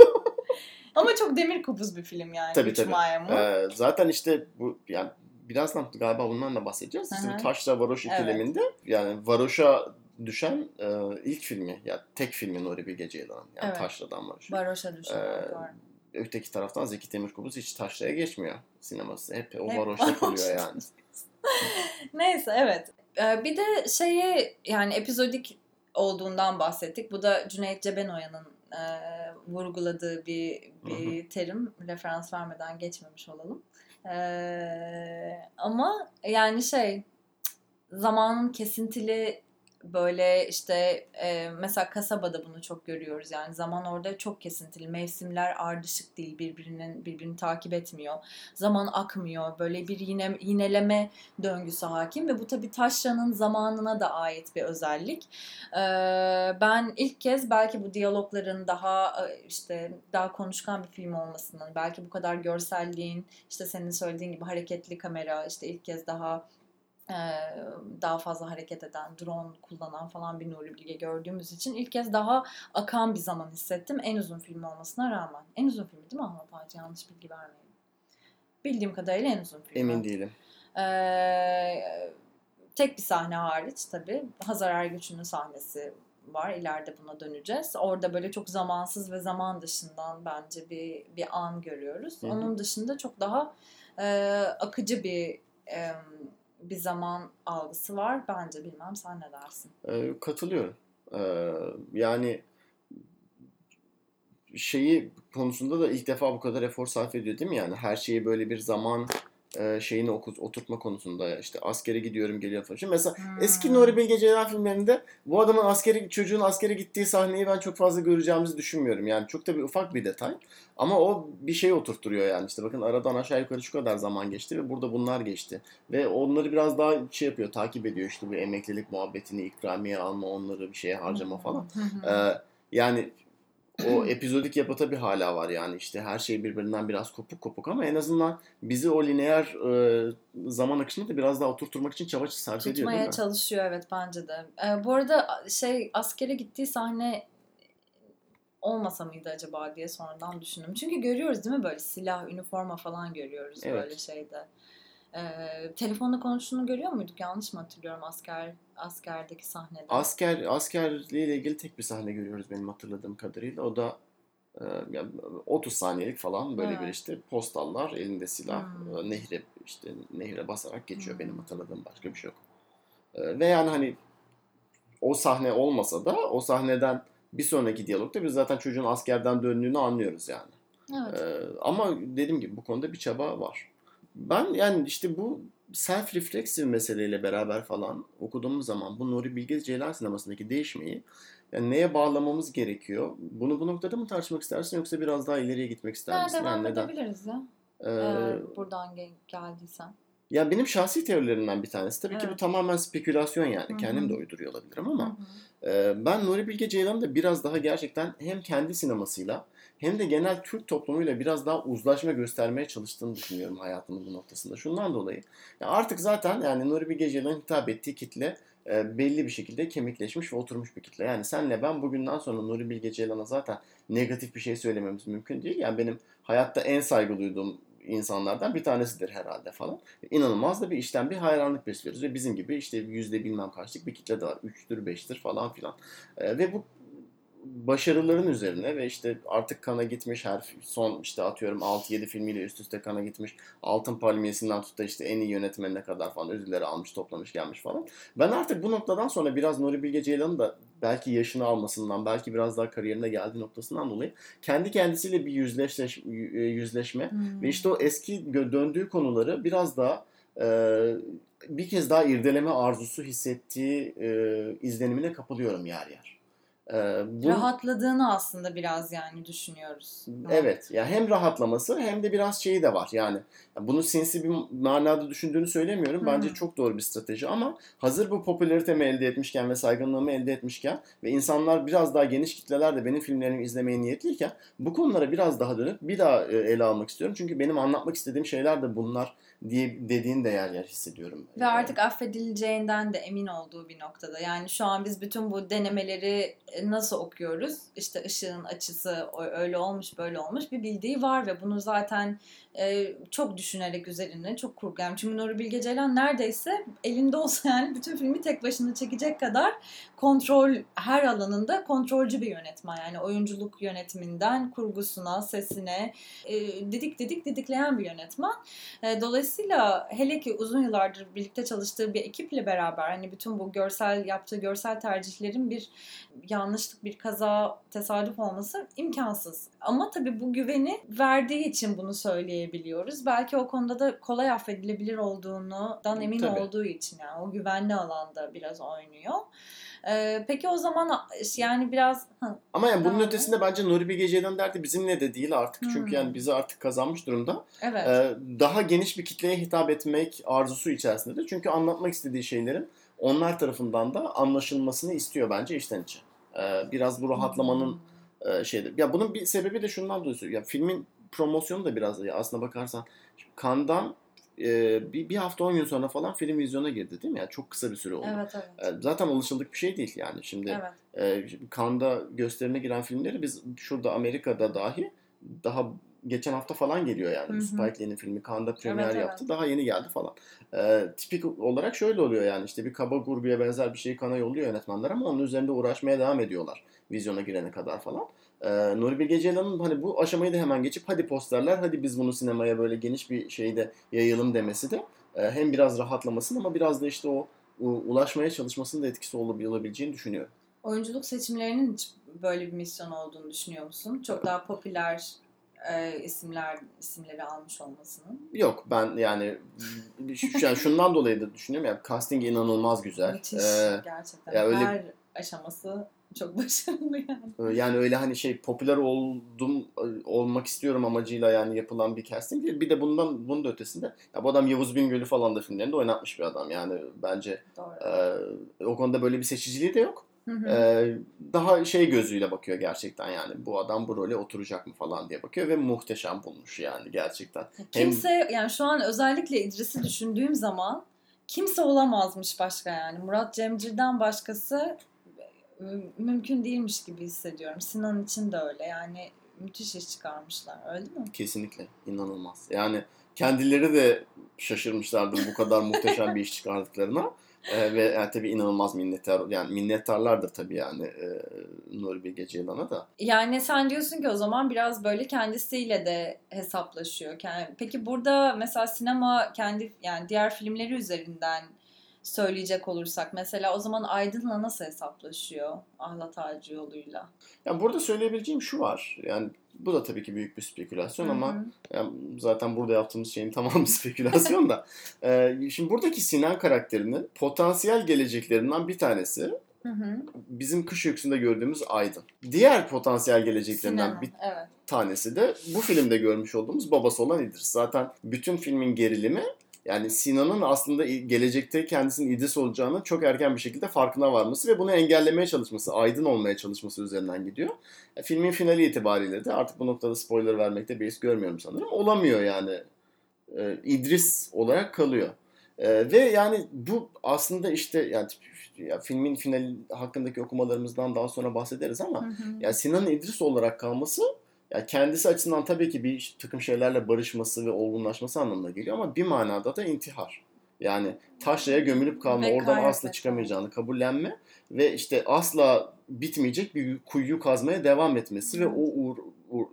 Ama çok demir kubuz bir film yani. Tabii Üç tabii. maymun. Ee, zaten işte bu yani birazdan galiba bundan da bahsedeceğiz. İşte bu Taşra Varoş Evet. ikileminde yani Varoş'a düşen e, ilk filmi ya tek filmi Nuri Bilge Ceylan'ın yani Evet. Taşra'dan Varoş'a. Baroş'a düşen. Ee. Öteki taraftan Zeki Demirkubuz hiç Taşra'ya geçmiyor sineması. Hep o Hep Varoş'ta Varoş'ta. kalıyor yani. Neyse evet. Ee, bir de şeyi yani epizodik olduğundan bahsettik. Bu da Cüneyt Cebenoya'nın e, vurguladığı bir, bir terim. Referans vermeden geçmemiş olalım. Ee, ama yani şey zamanın kesintili böyle işte e, mesela kasabada bunu çok görüyoruz. Yani zaman orada çok kesintili. Mevsimler ardışık değil birbirinin birbirini takip etmiyor. Zaman akmıyor. Böyle bir yine yineleme döngüsü hakim ve bu tabi taşranın zamanına da ait bir özellik. Ee, ben ilk kez belki bu diyalogların daha e, işte daha konuşkan bir film olmasından belki bu kadar görselliğin işte senin söylediğin gibi hareketli kamera işte ilk kez daha e, daha fazla hareket eden, drone kullanan falan bir Nuri Bilge gördüğümüz için ilk kez daha akan bir zaman hissettim. En uzun film olmasına rağmen. En uzun film değil mi Ahmet Fatih? Yanlış bilgi vermeyeyim. Bildiğim kadarıyla en uzun film. Emin değilim. Ee, tek bir sahne hariç tabii. Hazar Ergüç'ün sahnesi var. İleride buna döneceğiz. Orada böyle çok zamansız ve zaman dışından bence bir bir an görüyoruz. Hı hı. Onun dışında çok daha e, akıcı bir e, bir zaman algısı var. Bence bilmem sen ne dersin? Ee, katılıyorum. Ee, yani şeyi konusunda da ilk defa bu kadar efor sarf ediyor değil mi? Yani her şeyi böyle bir zaman e, şeyini oku- oturtma konusunda işte askere gidiyorum geliyor falan. Şimdi mesela Hmm. eski Nuri Bilge Ceylan filmlerinde bu adamın askeri çocuğun askere gittiği sahneyi ben çok fazla göreceğimizi düşünmüyorum. Yani çok da bir ufak bir detay ama o bir şey oturtturuyor yani. İşte bakın aradan aşağı yukarı şu kadar zaman geçti ve burada bunlar geçti. Ve onları biraz daha şey yapıyor, takip ediyor işte bu emeklilik muhabbetini, ikramiye alma, onları bir şeye harcama falan. Ee, yani o epizodik yapıta bir hala var yani işte her şey birbirinden biraz kopuk kopuk ama en azından bizi o lineer e, zaman akışını da biraz daha oturtmak için çaba sarf ediyor değil Tutmaya çalışıyor evet bence de. Ee, bu arada şey askere gittiği sahne olmasa mıydı acaba diye sonradan düşündüm. Çünkü görüyoruz değil mi böyle silah, üniforma falan görüyoruz Evet. böyle şeyde. Ee, telefonla konuştuğunu görüyor muyduk? Yanlış mı hatırlıyorum asker askerdeki sahnede? Asker askerliğiyle ilgili tek bir sahne görüyoruz benim hatırladığım kadarıyla. O da e, yani 30 saniyelik falan böyle bir Evet. işte postallar, elinde silah, Hmm. e, nehre işte nehre basarak geçiyor. Hmm. Benim hatırladığım başka bir şey yok. E, ve yani hani o sahne olmasa da o sahneden bir sonraki diyalogda biz zaten çocuğun askerden döndüğünü anlıyoruz yani. evet. Ee, ama dediğim gibi bu konuda bir çaba var. Ben yani işte bu self reflexive meseleyle beraber falan okuduğumuz zaman bu Nuri Bilge Ceylan sinemasındaki değişmeyi yani neye bağlamamız gerekiyor? Bunu bu noktada mı tartışmak istersin yoksa biraz daha ileriye gitmek ister Ha, misin? devam Yani neden? edebiliriz ya. Ee, Eğer buradan gel- geldiysen. ya benim şahsi teorilerimden bir tanesi. Tabii ki bu Evet. tamamen spekülasyon yani. Hı hı. Kendim de uyduruyor olabilirim ama Hı hı. Ee, Ben Nuri Bilge Ceylan'ı da biraz daha gerçekten hem kendi sinemasıyla hem de genel Türk toplumuyla biraz daha uzlaşma göstermeye çalıştığını düşünüyorum hayatının bu noktasında. Şundan dolayı ya artık zaten yani Nuri Bilge Ceylan'ın hitap ettiği kitle e, belli bir şekilde kemikleşmiş ve oturmuş bir kitle. Yani senle ben bugünden sonra Nuri Bilge Ceylan'a zaten negatif bir şey söylememiz mümkün değil. Yani benim hayatta en saygı duyduğum insanlardan bir tanesidir herhalde falan. İnanılmaz da bir işten bir hayranlık besliyoruz ve bizim gibi işte yüzde bilmem kaçlık bir kitle de var. Üçtür, beştir falan filan. Ee, ve bu başarıların üzerine ve işte artık kana gitmiş her son işte atıyorum 6-7 filmiyle üst üste kana gitmiş. Altın Palmiyesi'nden tut da işte en iyi yönetmenine kadar falan ödülleri almış, toplamış, gelmiş falan. Ben artık bu noktadan sonra biraz Nuri Bilge Ceylan'ın da belki yaşını almasından, belki biraz daha kariyerine geldiği noktasından dolayı kendi kendisiyle bir yüzleşleş, yüzleşme Hmm. ve işte o eski döndüğü konuları biraz daha e, bir kez daha irdeleme arzusu hissettiği e, izlenimine kapılıyorum yer yer. E, bu, Rahatladığını aslında biraz yani düşünüyoruz. Evet. Ya hem rahatlaması hem de biraz şeyi de var. Yani bunu sinsi bir manada düşündüğünü söylemiyorum. Bence Hı. çok doğru bir strateji ama hazır bu popülaritemi elde etmişken ve saygınlığımı elde etmişken ve insanlar biraz daha geniş kitleler de benim filmlerimi izlemeye niyetliyken bu konulara biraz daha dönüp bir daha ele almak istiyorum. Çünkü benim anlatmak istediğim şeyler de bunlar diye dediğin de yer yer hissediyorum. Ve artık affedileceğinden de emin olduğu bir noktada. Yani şu an biz bütün bu denemeleri e, nasıl okuyoruz? İşte ışığın açısı öyle olmuş böyle olmuş bir bildiği var ve bunu zaten e, çok düşünerek üzerine çok kurgu. çünkü Nuri Bilge Ceylan neredeyse elinde olsa yani bütün filmi tek başına çekecek kadar kontrol her alanında kontrolcü bir yönetmen. Yani oyunculuk yönetiminden kurgusuna, sesine e, didik didik didikleyen bir yönetmen. E, dolayısıyla hele ki uzun yıllardır birlikte çalıştığı bir ekiple beraber hani bütün bu görsel yaptığı görsel tercihlerin bir yanlışlık, bir kaza, tesadüf olması imkansız. Ama tabii bu güveni verdiği için bunu söyleyebiliyoruz. Belki o konuda da kolay affedilebilir olduğundan emin tabii. olduğu için yani o güvenli alanda biraz oynuyor. Ee, peki o zaman yani biraz... Ama yani bunun ötesinde bence Nuri Bilge Ceylan derdi bizimle de değil artık. Hmm. Çünkü yani bizi artık kazanmış durumda. Evet. Ee, daha geniş bir kitleye hitap etmek arzusu içerisinde de. Çünkü anlatmak istediği şeylerin onlar tarafından da anlaşılmasını istiyor bence içten içe. Ee, biraz bu rahatlamanın hmm. e, şeydi. Ya bunun bir sebebi de şundan dolayı. Ya filmin promosyonu da biraz ya aslına bakarsan Kandan e, bir, bir hafta on gün sonra falan film vizyona girdi değil mi? Yani çok kısa bir süre oldu. Evet, evet. E, zaten alışıldık bir şey değil yani. Şimdi evet. e, Kanda gösterine giren filmleri biz şurada Amerika'da dahi daha geçen hafta falan geliyor yani. Hı-hı. Spike Lee'nin filmi Cannes'da premier evet, yaptı. Evet. Daha yeni geldi falan. Ee, tipik olarak şöyle oluyor yani işte bir kaba kurguya benzer bir şeyi kana yolluyor yönetmenler ama onun üzerinde uğraşmaya devam ediyorlar. Vizyona girene kadar falan. Ee, Nuri Bilge Ceylan'ın hani bu aşamayı da hemen geçip hadi posterler hadi biz bunu sinemaya böyle geniş bir şeyde yayalım demesi de e, hem biraz rahatlamasın ama biraz da işte o ulaşmaya çalışmasının da etkisi olabileceğini düşünüyorum. Oyunculuk seçimlerinin hiç böyle bir misyon olduğunu düşünüyor musun? Çok daha popüler e, isimler isimleri almış olmasının. Yok ben yani yani şundan dolayı da düşünüyorum ya casting inanılmaz güzel. Müthiş ee, gerçekten. Ya öyle, Her aşaması çok başarılı yani. Yani öyle hani şey popüler oldum olmak istiyorum amacıyla yani yapılan bir casting değil. Bir de bundan bunun da ötesinde ya bu adam Yavuz Bingöl'ü falan da filmlerinde oynatmış bir adam. Yani bence e, o konuda böyle bir seçiciliği de yok. Hı hı. Ee, daha şey gözüyle bakıyor gerçekten yani bu adam bu role oturacak mı falan diye bakıyor ve muhteşem bulmuş yani gerçekten. Kimse Hem... yani şu an özellikle İdris'i düşündüğüm zaman kimse olamazmış başka yani Murat Cemcir'den başkası mümkün değilmiş gibi hissediyorum. Sinan için de öyle yani müthiş iş çıkarmışlar öyle değil mi? Kesinlikle inanılmaz yani kendileri de şaşırmışlardır bu kadar muhteşem bir iş çıkardıklarına. E, ve yani tabii inanılmaz minnettar yani minnettarlardır tabii yani e, Nuri Bilge Ceylan'a da. Yani sen diyorsun ki o zaman biraz böyle kendisiyle de hesaplaşıyor. Peki burada mesela sinema kendi yani diğer filmleri üzerinden söyleyecek olursak mesela o zaman Aydın'la nasıl hesaplaşıyor Ahlat Ağacı yoluyla? Yani burada söyleyebileceğim şu var. Yani bu da tabii ki büyük bir spekülasyon Hı-hı. ama yani zaten burada yaptığımız şeyin tamamı spekülasyon da. ee, şimdi buradaki Sinan karakterinin potansiyel geleceklerinden bir tanesi Hı hı. Bizim kış öyküsünde gördüğümüz Aydın. Diğer potansiyel geleceklerinden Sinan, bir evet. tanesi de bu filmde görmüş olduğumuz babası olan İdris. Zaten bütün filmin gerilimi yani Sinan'ın aslında gelecekte kendisinin İdris olacağını çok erken bir şekilde farkına varması ve bunu engellemeye çalışması, aydın olmaya çalışması üzerinden gidiyor. E, filmin finali itibariyle de artık bu noktada spoiler vermekte beis görmüyorum sanırım. Olamıyor yani. E, İdris olarak kalıyor. E, ve yani bu aslında işte yani ya filmin finali hakkındaki okumalarımızdan daha sonra bahsederiz ama hı hı. ya Sinan'ın İdris olarak kalması ya kendisi açısından tabii ki bir takım şeylerle barışması ve olgunlaşması anlamına geliyor ama bir manada da intihar. Yani taşraya gömülüp kalma, ve oradan asla çıkamayacağını kabullenme ve işte asla bitmeyecek bir kuyuyu kazmaya devam etmesi ve o uğur, uğur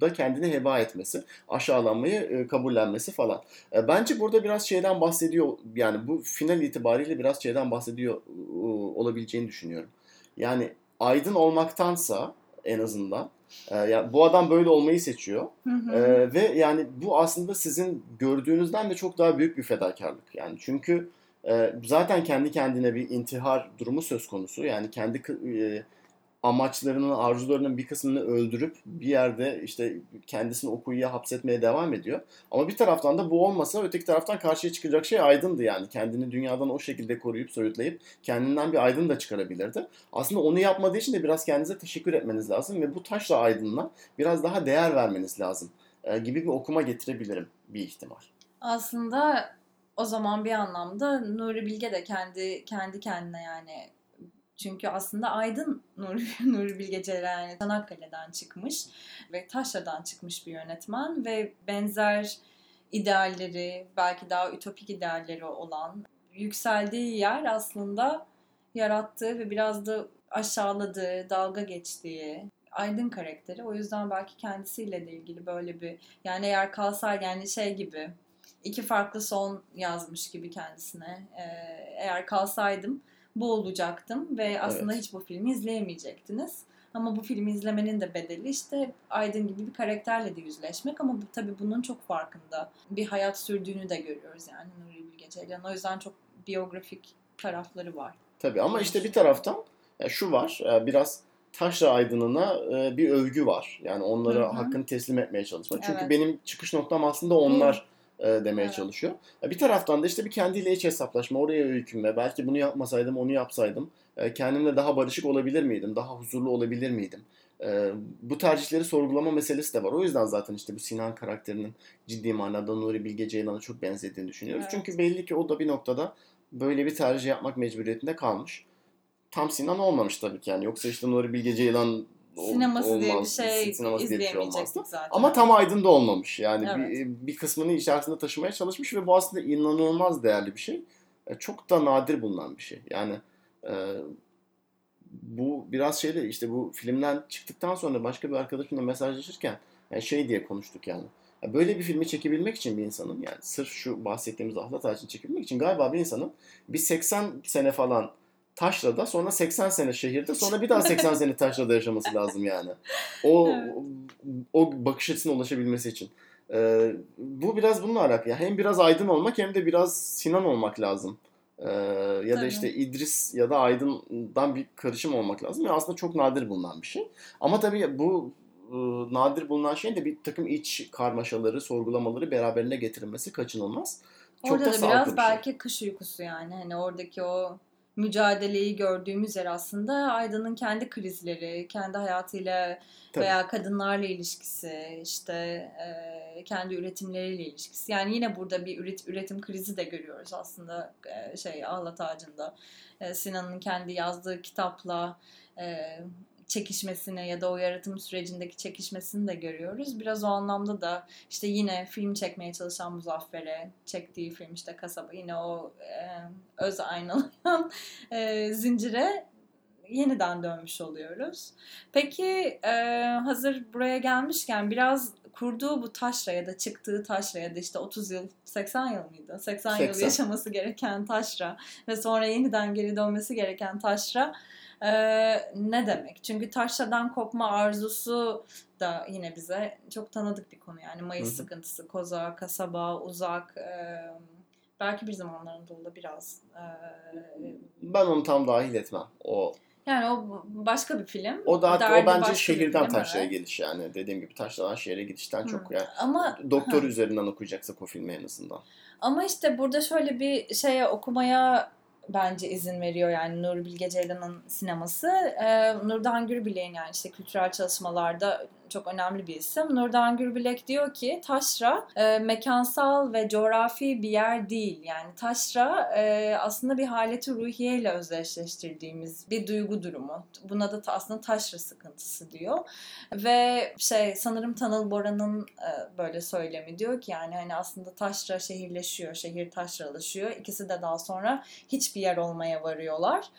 da kendini heba etmesi, aşağılanmayı e, kabullenmesi falan. E, bence burada biraz şeyden bahsediyor yani bu final itibariyle biraz şeyden bahsediyor e, olabileceğini düşünüyorum. Yani aydın olmaktansa en azından e, yani bu adam böyle olmayı seçiyor. Hı hı. E, ve yani bu aslında sizin gördüğünüzden de çok daha büyük bir fedakarlık. Yani çünkü e, zaten kendi kendine bir intihar durumu söz konusu. Yani kendi e, amaçlarının, arzularının bir kısmını öldürüp bir yerde işte kendisini o hapsetmeye devam ediyor. Ama bir taraftan da bu olmasa öteki taraftan karşıya çıkacak şey aydındı yani. Kendini dünyadan o şekilde koruyup soyutlayıp kendinden bir aydın da çıkarabilirdi. Aslında onu yapmadığı için de biraz kendinize teşekkür etmeniz lazım ve bu taşla aydınla biraz daha değer vermeniz lazım e, gibi bir okuma getirebilirim bir ihtimal. Aslında o zaman bir anlamda Nuri Bilge de kendi kendi kendine yani Çünkü aslında Aydın Nuri, Nuri Bilge yani Çanakkale'den çıkmış ve Taşra'dan çıkmış bir yönetmen ve benzer idealleri, belki daha ütopik idealleri olan yükseldiği yer aslında yarattığı ve biraz da aşağıladığı, dalga geçtiği Aydın karakteri. O yüzden belki kendisiyle de ilgili böyle bir yani eğer kalsaydı yani şey gibi iki farklı son yazmış gibi kendisine. Eğer kalsaydım bu olacaktım ve aslında evet. hiç bu filmi izleyemeyecektiniz. Ama bu filmi izlemenin de bedeli işte Aydın gibi bir karakterle de yüzleşmek ama bu, tabii bunun çok farkında bir hayat sürdüğünü de görüyoruz yani Nuri Bilge Ceylan. O yüzden çok biyografik tarafları var. Tabii ama işte bir taraftan ya şu var e, biraz taşra aydınına e, bir övgü var. Yani onlara Hı-hı. hakkını teslim etmeye çalışma. Çünkü evet. benim çıkış noktam aslında onlar Hı. Demeye evet. çalışıyor. Bir taraftan da işte bir kendiyle iç hesaplaşma, oraya öykünme. Belki bunu yapmasaydım, onu yapsaydım. Kendimle daha barışık olabilir miydim? Daha huzurlu olabilir miydim? bu tercihleri sorgulama meselesi de var. O yüzden zaten işte bu Sinan karakterinin ciddi manada Nuri Bilge Ceylan'a çok benzediğini düşünüyoruz. Evet. Çünkü belli ki o da bir noktada böyle bir tercih yapmak mecburiyetinde kalmış. Tam Sinan olmamış tabii ki yani. Yoksa işte Nuri Bilge Ceylan sineması olmaz, diye bir şey sineması diye bir şey olmazdı. zaten. Ama tam aydın da olmamış. Yani evet. bir, bir kısmını içerisinde taşımaya çalışmış ve bu aslında inanılmaz değerli bir şey. E, çok da nadir bulunan bir şey. Yani e, bu biraz şeyde işte bu filmden çıktıktan sonra başka bir arkadaşımla mesajlaşırken yani şey diye konuştuk yani. Böyle bir filmi çekebilmek için bir insanın yani sırf şu bahsettiğimiz ahlat ağacını çekebilmek için galiba bir insanın bir 80 sene falan taşrada sonra 80 sene şehirde sonra bir daha 80 sene taşrada yaşaması lazım yani. O evet. o bakış açısına ulaşabilmesi için. Ee, bu biraz bununla alakalı. Hem biraz aydın olmak hem de biraz Sinan olmak lazım. Ee, ya Tabii. da işte İdris ya da Aydın'dan bir karışım olmak lazım. Yani aslında çok nadir bulunan bir şey. Ama tabii bu e, nadir bulunan şeyin de bir takım iç karmaşaları, sorgulamaları beraberine getirilmesi kaçınılmaz. Çok Orada da, da biraz şey. belki kış uykusu yani. Hani oradaki o mücadeleyi gördüğümüz yer aslında Aydın'ın kendi krizleri, kendi hayatıyla Tabii. veya kadınlarla ilişkisi, işte e, kendi üretimleriyle ilişkisi. Yani yine burada bir üret, üretim krizi de görüyoruz aslında e, şey Ahlat Ağacı'nda. E, Sinan'ın kendi yazdığı kitapla e, çekişmesini ya da o yaratım sürecindeki çekişmesini de görüyoruz. Biraz o anlamda da işte yine film çekmeye çalışan Muzaffer'e çektiği film işte Kasaba yine o e, öz aynalayan e, zincire yeniden dönmüş oluyoruz. Peki e, hazır buraya gelmişken biraz kurduğu bu taşra ya da çıktığı taşra ya da işte 30 yıl 80 yıl mıydı? 80, 80. yıl yaşaması gereken taşra ve sonra yeniden geri dönmesi gereken taşra e, ne demek? Çünkü taşradan kopma arzusu da yine bize çok tanıdık bir konu. Yani Mayıs Hı-hı. sıkıntısı, koza, kasaba, uzak, e, belki bir zamanların Anadolu'da biraz. E, ben onu tam dahil etmem. O yani o başka bir film. O da o bence şehirden taşraya evet. geliş yani. Dediğim gibi taşradan şehre gidişten Hı. çok yani. Ama doktor hı. üzerinden okuyacaksak o filmi en azından. Ama işte burada şöyle bir şeye okumaya bence izin veriyor yani Nur Bilge Ceylan'ın sineması. Ee, Nurdan Gürbilek'in yani işte kültürel çalışmalarda çok önemli bir isim. Nurdan Gürbilek diyor ki taşra e, mekansal ve coğrafi bir yer değil. Yani taşra e, aslında bir haleti ruhiye ile özdeşleştirdiğimiz bir duygu durumu. Buna da aslında taşra sıkıntısı diyor. Ve şey sanırım Tanıl Bora'nın e, böyle söylemi diyor ki yani hani aslında taşra şehirleşiyor, şehir taşralaşıyor. İkisi de daha sonra hiçbir yer olmaya varıyorlar.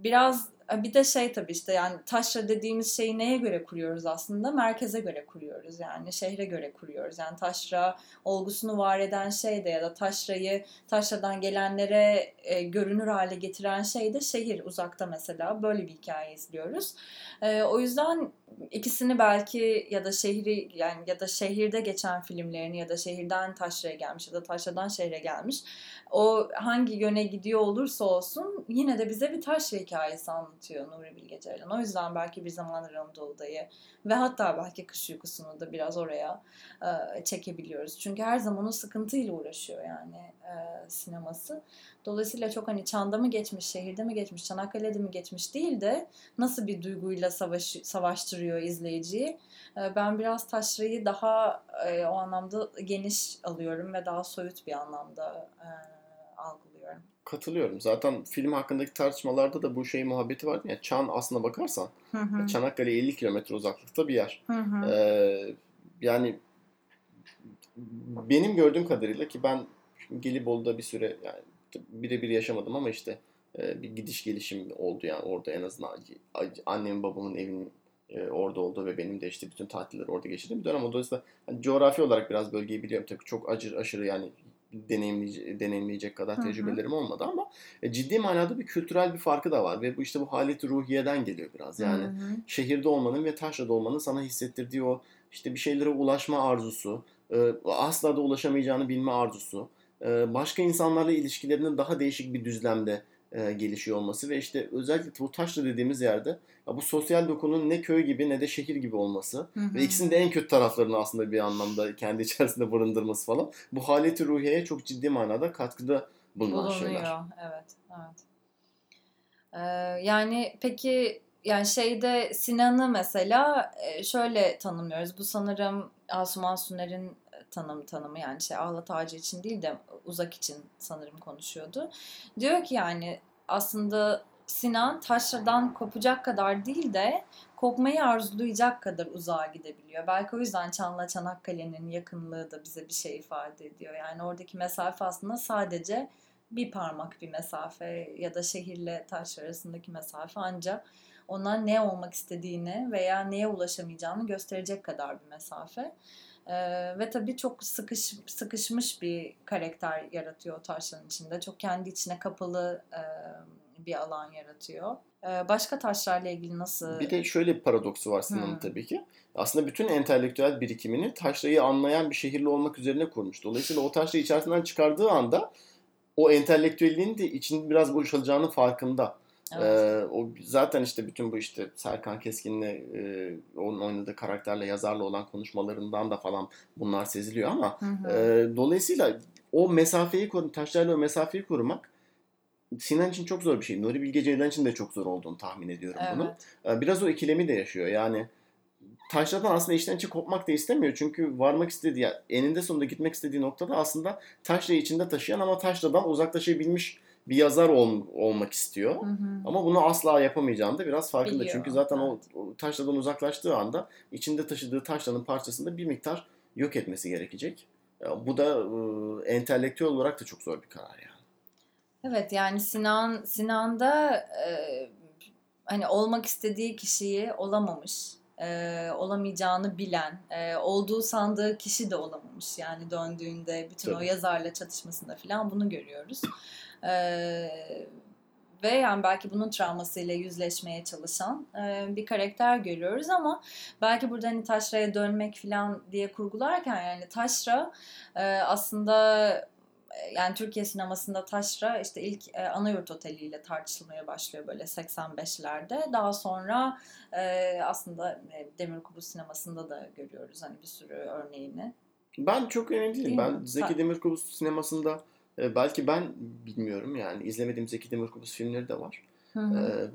Biraz bir de şey tabii işte yani taşra dediğimiz şeyi neye göre kuruyoruz aslında? Merkeze göre kuruyoruz yani şehre göre kuruyoruz. Yani taşra olgusunu var eden şey de ya da taşrayı taşradan gelenlere e, görünür hale getiren şey de şehir uzakta mesela böyle bir hikaye izliyoruz. E, o yüzden ikisini belki ya da şehri yani ya da şehirde geçen filmlerini ya da şehirden taşraya gelmiş ya da taşradan şehre gelmiş o hangi yöne gidiyor olursa olsun yine de bize bir taşra hikayesi anlatıyor Nuri Bilge Ceylan. O yüzden belki bir zamanlar Anadolu'dayı ve hatta belki kış uykusunu da biraz oraya e, çekebiliyoruz. Çünkü her zaman o sıkıntıyla uğraşıyor yani e, sineması. Dolayısıyla çok hani çanda mı geçmiş, şehirde mi geçmiş, Çanakkale'de mi geçmiş değil de nasıl bir duyguyla savaş, savaştırıyor izleyiciyi. E, ben biraz taşrayı daha e, o anlamda geniş alıyorum ve daha soyut bir anlamda e. Katılıyorum. Zaten film hakkındaki tartışmalarda da bu şey muhabbeti vardı ya. Çan aslına bakarsan Hı hı. Çanakkale 50 kilometre uzaklıkta bir yer. Hı hı. Ee, yani benim gördüğüm kadarıyla ki ben Gelibolu'da bir süre yani birebir yaşamadım ama işte e, bir gidiş gelişim oldu yani orada en azından annemin babamın evinin e, orada oldu ve benim de işte bütün tatilleri orada geçirdiğim bir dönem. Dolayısıyla hani coğrafi olarak biraz bölgeyi biliyorum. Tabii çok acır aşırı yani deneyimleyecek, deneyimleyecek kadar Hı hı. tecrübelerim olmadı ama e, ciddi manada bir kültürel bir farkı da var ve bu işte bu haleti ruhiyeden geliyor biraz. Yani Hı hı. şehirde olmanın ve taşrada olmanın sana hissettirdiği o işte bir şeylere ulaşma arzusu, e, asla da ulaşamayacağını bilme arzusu, e, başka insanlarla ilişkilerinin daha değişik bir düzlemde e, gelişiyor olması ve işte özellikle bu taşra dediğimiz yerde ya bu sosyal dokunun ne köy gibi ne de şehir gibi olması Hı hı. ve ikisinin de en kötü taraflarını aslında bir anlamda kendi içerisinde barındırması falan bu haleti ruhiyeye çok ciddi manada katkıda bulunan bulunuyor. şeyler. Evet, evet. Ee, yani peki yani şeyde Sinan'ı mesela e, şöyle tanımlıyoruz. Bu sanırım Asuman Suner'in tanım tanımı yani şey Ahlat Ağacı için değil de uzak için sanırım konuşuyordu. Diyor ki yani aslında Sinan taşradan kopacak kadar değil de kopmayı arzulayacak kadar uzağa gidebiliyor. Belki o yüzden Çan'la Çanakkale'nin yakınlığı da bize bir şey ifade ediyor. Yani oradaki mesafe aslında sadece bir parmak bir mesafe ya da şehirle taş arasındaki mesafe ancak ona ne olmak istediğini veya neye ulaşamayacağını gösterecek kadar bir mesafe. Ee, ve tabii çok sıkış, sıkışmış bir karakter yaratıyor taşların içinde. Çok kendi içine kapalı e, bir alan yaratıyor. Ee, başka taşlarla ilgili nasıl? Bir de şöyle bir paradoksu var Sinan'ın Hı. tabii ki. Aslında bütün entelektüel birikimini taşrayı anlayan bir şehirli olmak üzerine kurmuş. Dolayısıyla o taşrayı içerisinden çıkardığı anda o entelektüelliğin de için biraz boşalacağının farkında. Evet. Ee, o zaten işte bütün bu işte Serkan Keskin'le e, onun oynadığı karakterle yazarla olan konuşmalarından da falan bunlar seziliyor ama Hı hı. e, dolayısıyla o mesafeyi koru, taşlarla o mesafeyi korumak Sinan için çok zor bir şey. Nuri Bilge Ceylan için de çok zor olduğunu tahmin ediyorum bunu. evet. Ee, Biraz o ikilemi de yaşıyor. Yani taşradan aslında içten içe kopmak da istemiyor. Çünkü varmak istediği, eninde sonunda gitmek istediği noktada aslında taşrayı içinde taşıyan ama taşradan uzaklaşabilmiş bir yazar ol- olmak istiyor. Hı hı. Ama bunu asla yapamayacağını da biraz farkında. Biliyor, Çünkü zaten o, evet. o taşradan uzaklaştığı anda içinde taşıdığı taşranın parçasını da bir miktar yok etmesi gerekecek. Ya Bu da e, entelektüel olarak da çok zor bir karar yani. Evet yani Sinan Sinan'da e, hani olmak istediği kişiyi olamamış. e, olamayacağını bilen, e, olduğu sandığı kişi de olamamış. Yani döndüğünde bütün o Tabii. yazarla çatışmasında falan bunu görüyoruz. E, ve yani belki bunun travmasıyla yüzleşmeye çalışan e, bir karakter görüyoruz ama belki burada hani taşraya dönmek falan diye kurgularken yani taşra e, aslında e, yani Türkiye sinemasında taşra işte ilk e, Anayurt Oteli ile tartışılmaya başlıyor böyle 85'lerde. Daha sonra e, aslında e, Demir Kubus sinemasında da görüyoruz hani bir sürü örneğini. Ben çok emin değilim. Değil ben mi? Zeki Demirkubuz sinemasında e, belki ben bilmiyorum yani izlemediğim Zeki Demirkubuz filmleri de var. Hı hı.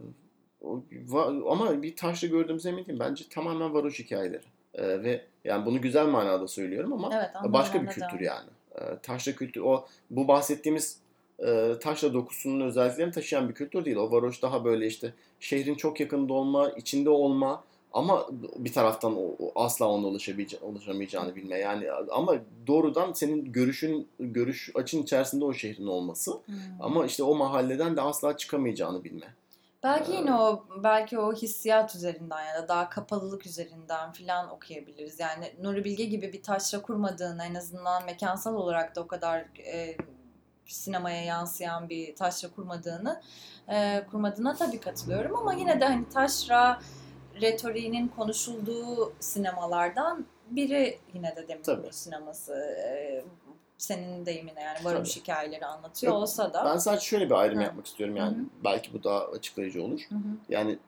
O- va- ama bir taşla gördüğümüz emin değilim. Bence tamamen varoş hikayeleri. Ee, ve yani bunu güzel manada söylüyorum ama evet, başka bir kültür yani. Ee, taşra kültür o bu bahsettiğimiz e, taşra dokusunun özelliklerini taşıyan bir kültür değil. O varoş daha böyle işte şehrin çok yakında olma, içinde olma ama bir taraftan o, o asla ona ulaşabilece- ulaşamayacağını bilme. Yani ama doğrudan senin görüşün görüş açın içerisinde o şehrin olması. Hı. Ama işte o mahalleden de asla çıkamayacağını bilme. Belki Ee, yine o belki o hissiyat üzerinden ya da daha kapalılık üzerinden filan okuyabiliriz. Yani Nuri Bilge gibi bir taşra kurmadığını en azından mekansal olarak da o kadar e, sinemaya yansıyan bir taşra kurmadığını e, kurmadığına tabii katılıyorum ama yine de hani taşra retoriğinin konuşulduğu sinemalardan biri yine de Demir Tabii. Kubus sineması. E, senin deyimine yani varoş Tabii. hikayeleri anlatıyor Yok, olsa da. Ben sadece şöyle bir ayrım Hı. yapmak istiyorum yani Hı hı. belki bu daha açıklayıcı olur. Hı hı. Yani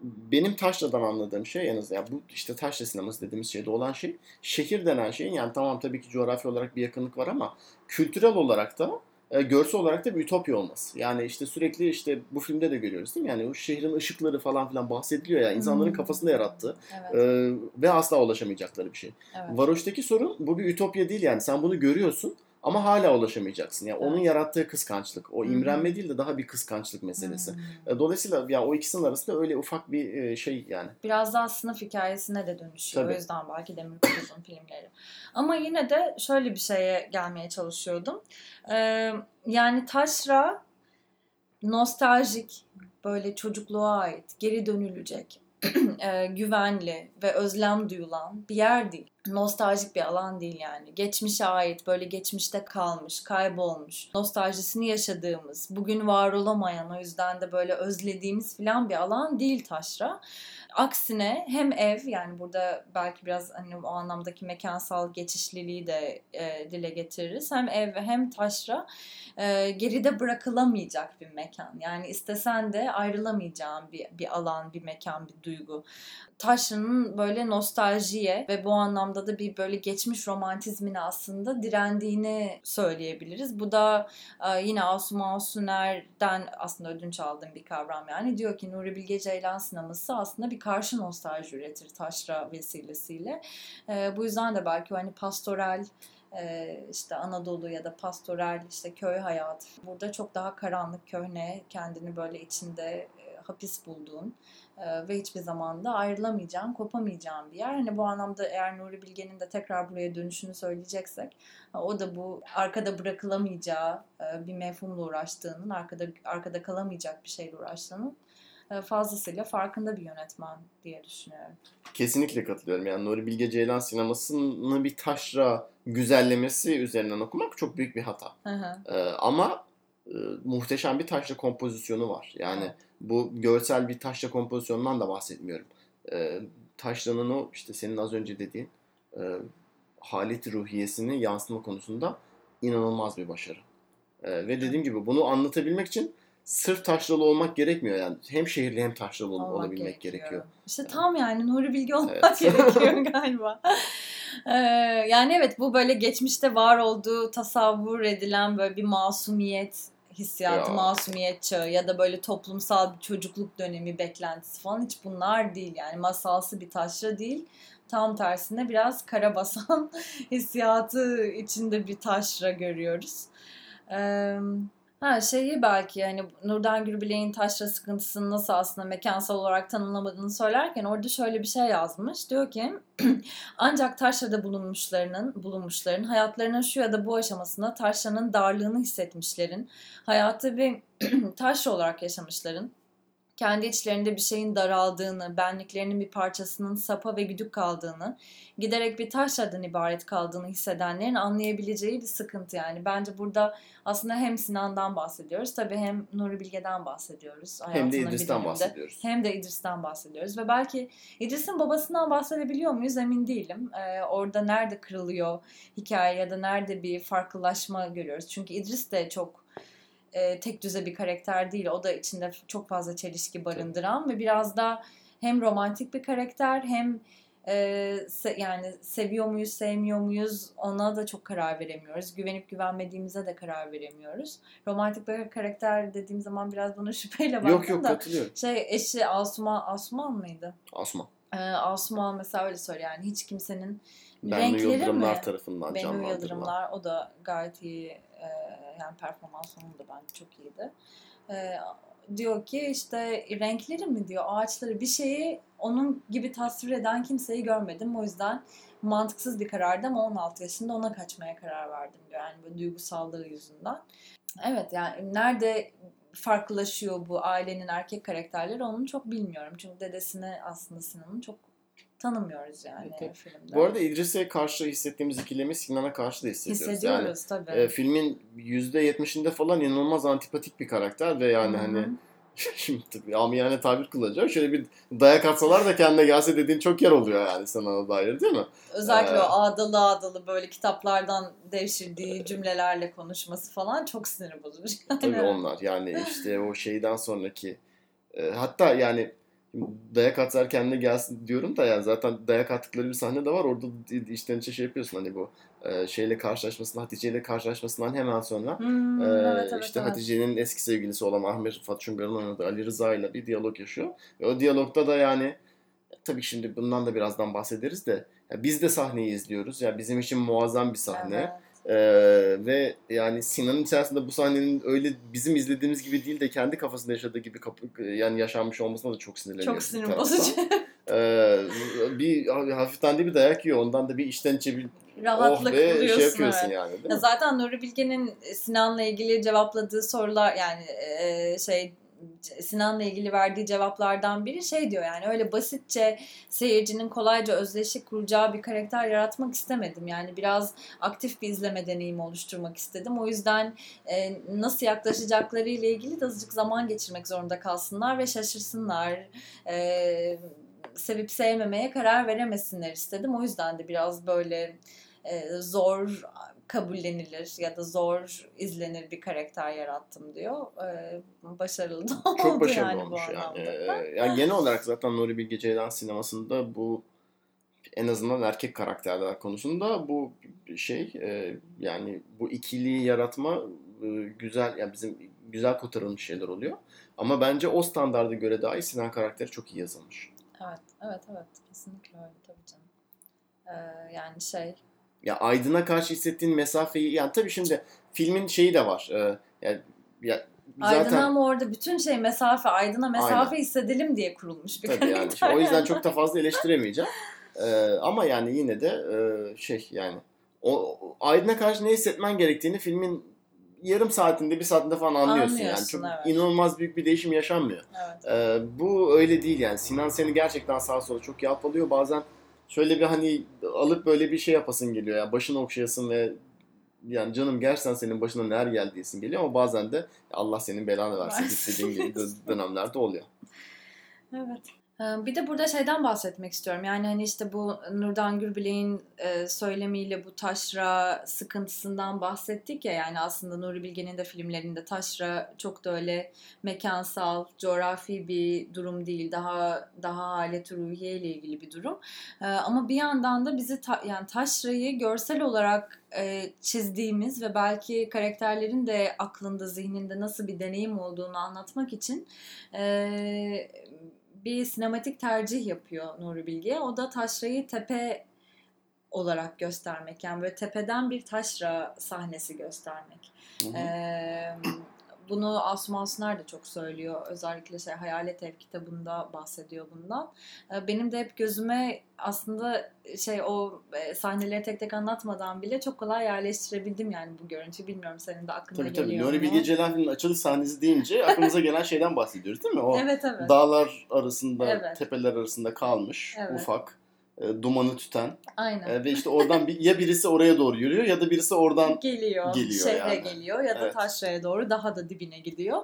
benim Taşra'dan anladığım şey en azından yani bu işte Taşra sineması dediğimiz şeyde olan şey şehir denen şeyin yani tamam tabii ki coğrafi olarak bir yakınlık var ama kültürel olarak da e, görsel olarak da bir ütopya olması. Yani işte sürekli işte bu filmde de görüyoruz değil mi? Yani o şehrin ışıkları falan filan bahsediliyor ya insanların Hmm. kafasında yarattığı Evet, e, ve asla ulaşamayacakları bir şey. evet. Varoş'taki sorun bu bir ütopya değil yani sen bunu görüyorsun Ama hala ulaşamayacaksın. Yani onun Evet. yarattığı kıskançlık. O Hı hı. imrenme değil de daha bir kıskançlık meselesi. E, Dolayısıyla ya o ikisinin arasında öyle ufak bir şey yani. Biraz daha sınıf hikayesine de dönüşüyor. Tabii. O yüzden belki Demir Kuduz'un filmleri. Ama yine de şöyle bir şeye gelmeye çalışıyordum. Ee, yani Taşra nostaljik, böyle çocukluğa ait, geri dönülecek, e, güvenli ve özlem duyulan bir yer değil. Nostaljik bir alan değil yani. Geçmişe ait, böyle geçmişte kalmış, kaybolmuş, nostaljisini yaşadığımız, bugün var olamayan, o yüzden de böyle özlediğimiz falan bir alan değil Taşra. Aksine hem ev yani burada belki biraz hani o anlamdaki mekansal geçişliliği de e, dile getiririz. Hem ev hem taşra e, geride bırakılamayacak bir mekan. Yani istesen de ayrılamayacağın bir, bir alan, bir mekan, bir duygu. Taşra'nın böyle nostaljiye ve bu anlamda da bir böyle geçmiş romantizmine aslında direndiğini söyleyebiliriz. Bu da e, yine Asuman Suner'den aslında ödünç aldığım bir kavram yani. Diyor ki Nuri Bilge Ceylan sineması aslında bir karşı nostalji üretir Taşra vesilesiyle. E, bu yüzden de belki hani pastoral e, işte Anadolu ya da pastoral işte köy hayatı burada çok daha karanlık köhne kendini böyle içinde hapis bulduğun e, ve hiçbir zamanda ayrılamayacağın, kopamayacağın bir yer. Hani bu anlamda eğer Nuri Bilge'nin de tekrar buraya dönüşünü söyleyeceksek e, o da bu arkada bırakılamayacağı e, bir mefhumla uğraştığının, arkada arkada kalamayacak bir şeyle uğraştığının e, fazlasıyla farkında bir yönetmen diye düşünüyorum. Kesinlikle katılıyorum. Yani Nuri Bilge Ceylan sinemasını bir taşra güzellemesi üzerinden okumak çok büyük bir hata. Hı hı. Ee, ama e, muhteşem bir taşra kompozisyonu var. Yani bu görsel bir taşra kompozisyonundan da bahsetmiyorum. Ee, taşranın o işte senin az önce dediğin e, halet ruhiyesini yansıtma konusunda inanılmaz bir başarı. Ee, ve dediğim gibi bunu anlatabilmek için sırf taşralı olmak gerekmiyor yani. Hem şehirli hem taşralı ol- Olmak olabilmek gerekiyor. İşte tam yani Nuri Bilge olmak Evet. gerekiyor galiba. Ee, yani evet bu böyle geçmişte var olduğu tasavvur edilen böyle bir masumiyet hissiyatı, Ya. masumiyet çağı ya da böyle toplumsal bir çocukluk dönemi beklentisi falan hiç bunlar değil. Yani masalsı bir taşra değil. Tam tersine biraz karabasan hissiyatı içinde bir taşra görüyoruz. Ee, Ha şeyi belki yani Nurdan Gürbilek'in taşra sıkıntısını nasıl aslında mekansal olarak tanımlamadığını söylerken orada şöyle bir şey yazmış. Diyor ki ancak taşrada bulunmuşlarının bulunmuşların hayatlarının şu ya da bu aşamasında taşranın darlığını hissetmişlerin hayatı bir taşra olarak yaşamışların kendi içlerinde bir şeyin daraldığını, benliklerinin bir parçasının sapa ve güdük kaldığını, giderek bir taşradan ibaret kaldığını hissedenlerin anlayabileceği bir sıkıntı yani. Bence burada aslında hem Sinan'dan bahsediyoruz tabii hem Nuri Bilge'den bahsediyoruz. Hem de İdris'ten bahsediyoruz. Hem de İdris'ten bahsediyoruz ve belki İdris'in babasından bahsedebiliyor muyuz emin değilim. Ee, orada nerede kırılıyor hikaye ya da nerede bir farklılaşma görüyoruz. Çünkü İdris de çok e, tek düze bir karakter değil. O da içinde çok fazla çelişki barındıran ve biraz da hem romantik bir karakter hem e, se- yani seviyor muyuz sevmiyor muyuz ona da çok karar veremiyoruz. Güvenip güvenmediğimize de karar veremiyoruz. Romantik bir karakter dediğim zaman biraz buna şüpheyle baktım Yok yok da. katılıyorum. Şey eşi Asuman, Asuman mıydı? Asma. Ee, Asuman mesela öyle söylüyor yani hiç kimsenin Benli renkleri Yıldırımlar mi? tarafından Bennu canlandırılan. Yıldırımlar o da gayet iyi e, yani performans onun da bence çok iyiydi. E, diyor ki işte renkleri mi diyor ağaçları bir şeyi onun gibi tasvir eden kimseyi görmedim o yüzden mantıksız bir karardı ama 16 yaşında ona kaçmaya karar verdim diyor yani böyle duygusallığı yüzünden. Evet yani nerede farklılaşıyor bu ailenin erkek karakterleri onu çok bilmiyorum. Çünkü dedesini aslında Sinan'ın çok tanımıyoruz yani Evet. filmde. Bu arada İdris'e karşı hissettiğimiz ikilemi Sinan'a karşı da hissediyoruz. Hissediyoruz tabii. Yani, e, filmin %70'inde falan inanılmaz antipatik bir karakter ve yani Hı hı. hani şimdi tabii amiyane tabir kullanacağım. Şöyle bir dayak atsalar da kendine gelse dediğin çok yer oluyor yani Sinan'a dair değil mi? Özellikle Ee, o ağdalı ağdalı böyle kitaplardan devşirdiği cümlelerle konuşması falan çok sinir bozucu. Tabii onlar yani işte o şeyden sonraki e, hatta yani dayak atar kendine gelsin diyorum da yani zaten dayak attıkları bir sahne de var. Orada içten içe şey yapıyorsun hani bu e, şeyle karşılaşmasından Hatice ile karşılaşmasından hemen sonra Hmm, e, evet, evet, işte evet. Hatice'nin eski sevgilisi olan Ahmet Rıfat Çungar'ın oynadığı Ali Rıza ile bir diyalog yaşıyor. Ve o diyalogda da yani tabii şimdi bundan da birazdan bahsederiz de ya biz de sahneyi izliyoruz. Ya bizim için muazzam bir sahne. Evet. Ee, ve yani Sinan'ın içerisinde bu sahnenin öyle bizim izlediğimiz gibi değil de kendi kafasında yaşadığı gibi kapı, yani yaşanmış olmasına da çok sinirleniyorum. Çok sinir bozucu. Ee, bir hafiften de bir dayak yiyor. Ondan da bir içten içe bir Rahatlık oh be, buluyorsun. şey yapıyorsun evet. yani değil Ya zaten Nuri Bilge'nin Sinan'la ilgili cevapladığı sorular yani e, şey Sinan'la ilgili verdiği cevaplardan biri şey diyor yani öyle basitçe seyircinin kolayca özdeşlik kuracağı bir karakter yaratmak istemedim. Yani biraz aktif bir izleme deneyimi oluşturmak istedim. O yüzden e, nasıl yaklaşacakları ile ilgili de azıcık zaman geçirmek zorunda kalsınlar ve şaşırsınlar. E, sevip sevmemeye karar veremesinler istedim. O yüzden de biraz böyle e, zor kabullenilir ya da zor izlenir bir karakter yarattım diyor. E, başarılı da oldu Çok başarılı yani olmuş bu yani. Ee, yani genel olarak zaten Nuri Bilge Ceylan sinemasında bu en azından erkek karakterler konusunda bu şey e, yani bu ikiliyi yaratma e, güzel yani bizim güzel kurtarılmış şeyler oluyor. Ama bence o standarda göre dahi Sinan karakteri çok iyi yazılmış. Evet, evet, evet. Kesinlikle öyle tabii canım. Ee, yani şey, Ya Aydın'a karşı hissettiğin mesafeyi yani tabii şimdi filmin şeyi de var. Ee, yani ya Aydın'a zaten ama orada bütün şey mesafe, Aydın'a mesafe Aynen. hissedelim diye kurulmuş bir tabii yani o yüzden çok da fazla eleştiremeyeceğim. Ee, ama yani yine de e, şey yani o Aydın'a karşı ne hissetmen gerektiğini filmin yarım saatinde bir saatinde falan anlıyorsun, yani Anlıyorsun, çok evet. inanılmaz büyük bir değişim yaşanmıyor. Evet. Ee, bu öyle değil yani Sinan seni gerçekten sağa sola çok yalpalıyor bazen şöyle bir hani alıp böyle bir şey yapasın geliyor ya başını okşayasın ve yani canım gerçekten senin başına neler geldi diyesin geliyor ama bazen de Allah senin belanı versin istediğin gibi dö- dönemlerde oluyor. Evet. Ee, Bir de burada şeyden bahsetmek istiyorum. Yani hani işte bu Nurdan Gürbilek'in e, söylemiyle bu taşra sıkıntısından bahsettik ya. Yani aslında Nuri Bilge'nin de filmlerinde taşra çok da öyle mekansal, coğrafi bir durum değil. Daha daha alet ruhiye ile ilgili bir durum. Ee, Ama bir yandan da bizi ta- yani taşrayı görsel olarak e, çizdiğimiz ve belki karakterlerin de aklında, zihninde nasıl bir deneyim olduğunu anlatmak için e, bir sinematik tercih yapıyor Nuri Bilge. O da taşrayı tepe olarak göstermek. Yani böyle tepeden bir taşra sahnesi göstermek. Hı hı. Ee, bunu Asuman Suner de çok söylüyor. Özellikle şey Hayalet Ev kitabında bahsediyor bundan. Ee, benim de hep gözüme aslında şey o e, sahneleri tek tek anlatmadan bile çok kolay yerleştirebildim yani bu görüntüyü. Bilmiyorum senin de aklına Tabii tabii. geliyor Nuri mu? Bilge Ceylan filminin açılış sahnesi deyince aklımıza gelen şeyden bahsediyoruz değil mi? O Evet evet. dağlar arasında, Evet. tepeler arasında kalmış, Evet. ufak, e, dumanı tüten Aynen. e, ve işte oradan bir, ya birisi oraya doğru yürüyor ya da birisi oradan geliyor, geliyor şehre yani. geliyor ya da Evet. taşraya doğru daha da dibine gidiyor.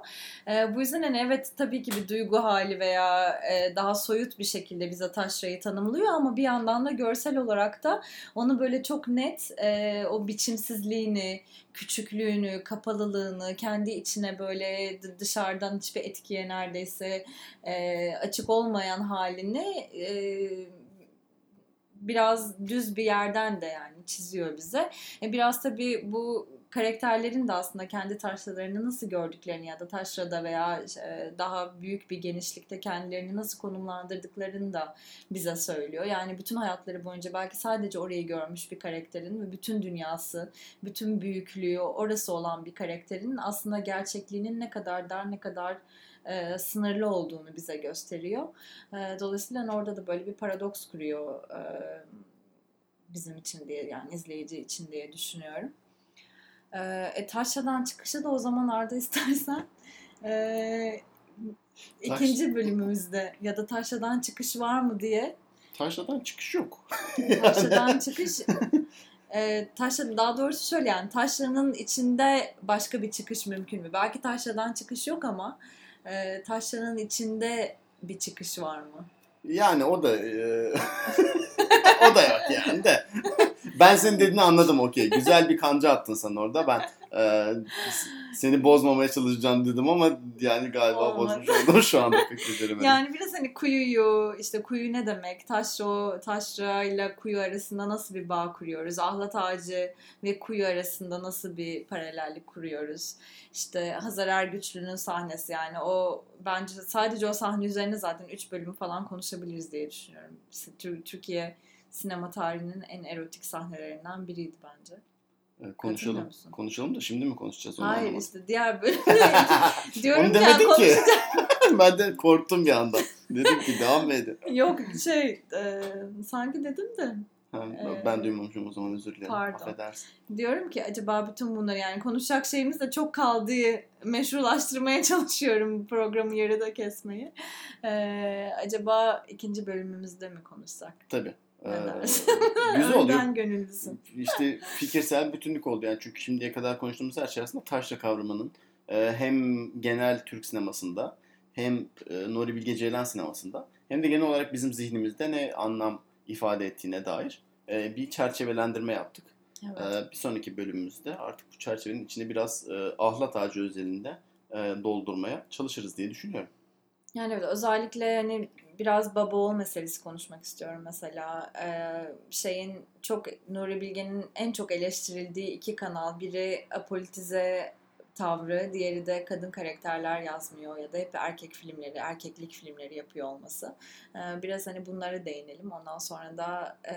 Ee, bu yüzden hani evet tabii ki bir duygu hali veya e, daha soyut bir şekilde bize taşrayı tanımlıyor ama bir yandan da görsel olarak da onu böyle çok net e, o biçimsizliğini, küçüklüğünü, kapalılığını, kendi içine böyle dışarıdan hiçbir etkiye neredeyse e, açık olmayan halini e, biraz düz bir yerden de yani çiziyor bize. E, biraz tabii bu karakterlerin de aslında kendi taşralarını nasıl gördüklerini ya da taşrada veya e, daha büyük bir genişlikte kendilerini nasıl konumlandırdıklarını da bize söylüyor. Yani bütün hayatları boyunca belki sadece orayı görmüş bir karakterin ve bütün dünyası, bütün büyüklüğü orası olan bir karakterin aslında gerçekliğinin ne kadar dar ne kadar e, sınırlı olduğunu bize gösteriyor. E, dolayısıyla hani orada da böyle bir paradoks kuruyor e, bizim için diye yani izleyici için diye düşünüyorum. E, e, Taşra'dan çıkışı da o zaman Arda istersen e, ikinci bölümümüzde ya da Taşra'dan çıkış var mı diye taşradan çıkış yok. Taşra'dan çıkış e, taşra, daha doğrusu şöyle yani taşranın içinde başka bir çıkış mümkün mü? Belki taşradan çıkış yok ama e, taşranın içinde bir çıkış var mı? Yani o da e, o da yok yani de. Ben senin dediğini anladım okey. Güzel bir kanca attın sen orada. Ben e, seni bozmamaya çalışacağım dedim ama yani galiba Olmadı. bozmuş oldum şu anda pek beceremedim. Yani biraz hani kuyuyu, işte kuyu ne demek? Taşra, taşra ile kuyu arasında nasıl bir bağ kuruyoruz? Ahlat ağacı ve kuyu arasında nasıl bir paralellik kuruyoruz? İşte Hazar Ergüçlü'nün sahnesi yani o bence sadece o sahne üzerine zaten 3 bölüm falan konuşabiliriz diye düşünüyorum. Tür- Türkiye sinema tarihinin en erotik sahnelerinden biriydi bence. Ee, konuşalım. Konuşalım da şimdi mi konuşacağız onu Hayır anlamadım. işte diğer bölümde diyorum Onu ya ki. ben de korktum bir anda. Dedim ki devam mı edin? Yok şey e, sanki dedim de Ha, Ee, ben duymamışım o zaman özür dilerim. pardon. Affedersin. diyorum ki acaba bütün bunları yani konuşacak şeyimiz de çok kaldığı meşrulaştırmaya çalışıyorum programı yarıda kesmeyi. E, acaba ikinci bölümümüzde mi konuşsak? Tabii. Ee, güzel oluyor. Önden gönüllüsün. İşte fikirsel bütünlük oldu yani çünkü şimdiye kadar konuştuğumuz her şey aslında taşra kavramının e, hem genel Türk sinemasında hem e, Nuri Bilge Ceylan sinemasında hem de genel olarak bizim zihnimizde ne anlam ifade ettiğine dair e, bir çerçevelendirme yaptık. Evet. E, bir sonraki bölümümüzde artık bu çerçevenin içine biraz e, ahlat ağacı özelinde e, doldurmaya çalışırız diye düşünüyorum. Yani evet, özellikle hani biraz baba oğul meselesi konuşmak istiyorum mesela. Ee, şeyin çok Nuri Bilge'nin en çok eleştirildiği iki kanal. Biri apolitize tavrı, diğeri de kadın karakterler yazmıyor ya da hep erkek filmleri, erkeklik filmleri yapıyor olması. Ee, biraz hani bunlara değinelim. Ondan sonra da e,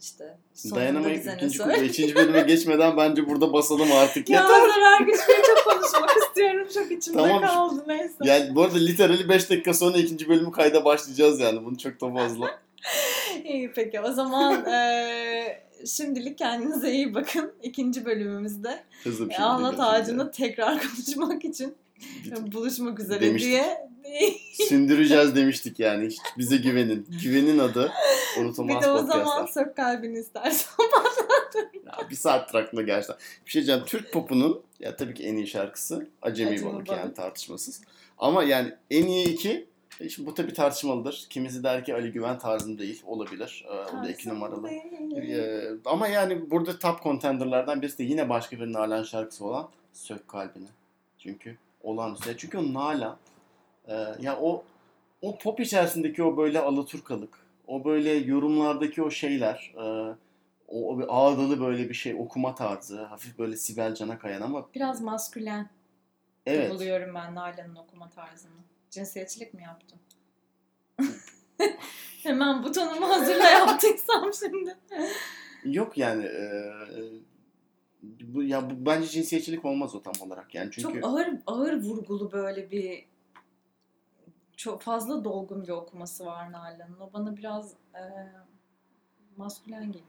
işte Dayanamayıp ikinci, söyle. ikinci bölüme geçmeden bence burada basalım artık. Ya Yeter. zarar güçleri çok konuşmak istiyorum. Çok içimde Tamam. kaldı neyse. Yani bu arada literally 5 dakika sonra ikinci bölümü kayda başlayacağız yani. Bunu çok da fazla. İyi peki o zaman eee, şimdilik kendinize iyi bakın. İkinci bölümümüzde Hızlı bir. Ahlat görüşürüz Ağacı'nı tekrar konuşmak için buluşmak üzere Demiştik. diye. Sündüreceğiz demiştik yani. Hiç bize güvenin. Güvenin adı Bir unutulmaz de o zaman sök kalbini istersen. Ya bir saat aklımda gerçekten. Bir şey diyeceğim. Türk popunun ya tabii ki en iyi şarkısı Acemi, Acemi Balık Balık. yani tartışmasız. Ama yani en iyi iki e, Şimdi bu tabii tartışmalıdır. Kimisi der ki Ali Güven tarzım değil. Olabilir. Ee, o da iki numaralı. Ee, ama yani burada top contenderlardan birisi de yine başka bir Nalan şarkısı olan Sök Kalbini. Çünkü olağanüstü. Çünkü o Nalan e, ya o o pop içerisindeki o böyle alaturkalık, o böyle yorumlardaki o şeyler, e, o, o bir ağdalı böyle bir şey okuma tarzı, hafif böyle Sibel Can'a kayan ama Biraz maskülen evet. buluyorum ben Nalan'ın okuma tarzını. Cinsiyetçilik mi yaptım? Hemen butonumu hazırla yaptıysam şimdi. Yok yani e, bu ya bu bence cinsiyetçilik olmaz o tam olarak yani çünkü Çok ağır ağır vurgulu böyle bir çok fazla dolgun bir okuması var Nalan'ın. O bana biraz e, maskülen geliyor.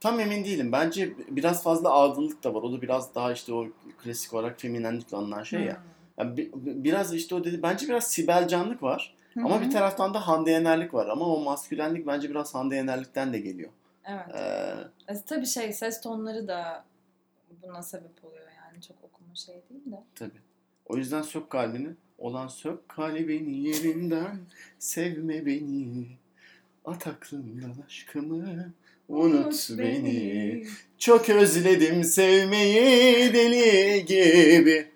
Tam emin değilim. Bence biraz fazla ağdılık da var. O da biraz daha işte o klasik olarak feminenlikle alınan şey ya. Yani bi- bi- biraz işte o dedi. Bence biraz Sibel Canlık var. Hı Ama bir taraftan da Hande Yenerlik var. Ama o maskülenlik bence biraz Hande Yenerlik'ten de geliyor. Evet. Ee, E, tabii şey ses tonları da buna sebep oluyor yani çok okuma şey değil de. tabii. O yüzden sök kalbini. Olan sök kalbini yerinden. Sevme beni. At aklından aşkımı. Unut beni. Çok özledim sevmeyi deli gibi.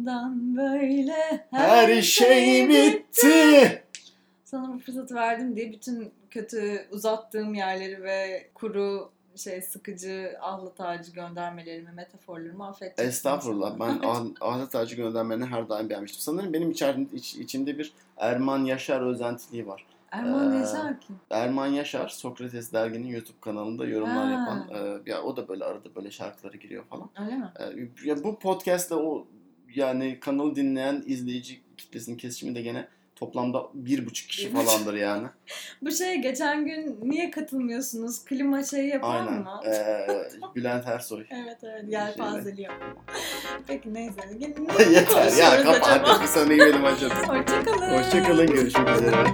Bundan böyle Her şey bitti. Sana bu fırsatı verdim diye bütün kötü uzattığım yerleri ve kuru şey sıkıcı ahlat ağacı göndermelerimi, metaforlarımı affedeceksin. Estağfurullah. Ben Ah- Ahmet Ağacı göndermeni her daim beğenmiştim. Sanırım benim içerimde, iç- içimde bir Erman Yaşar özentiliği var. Erman Ee, Yaşar kim? Erman Yaşar, Sokrates derginin YouTube kanalında yorumlar Ha. yapan. e, ya o da böyle arada böyle şarkıları giriyor falan. Öyle mi? E, ya bu podcast'te o yani kanalı dinleyen izleyici kitlesinin kesişimi de gene toplamda bir buçuk kişi falandır yani. Bu şeye geçen gün niye katılmıyorsunuz? Klima şeyi yapar Aynen. mı? E, Bülent Ersoy. Evet evet yelpazeli yok. Peki neyse. Ne Yeter ya kapat acaba? bir sonraki bölüm açalım. Hoşçakalın. Hoşçakalın görüşmek üzere.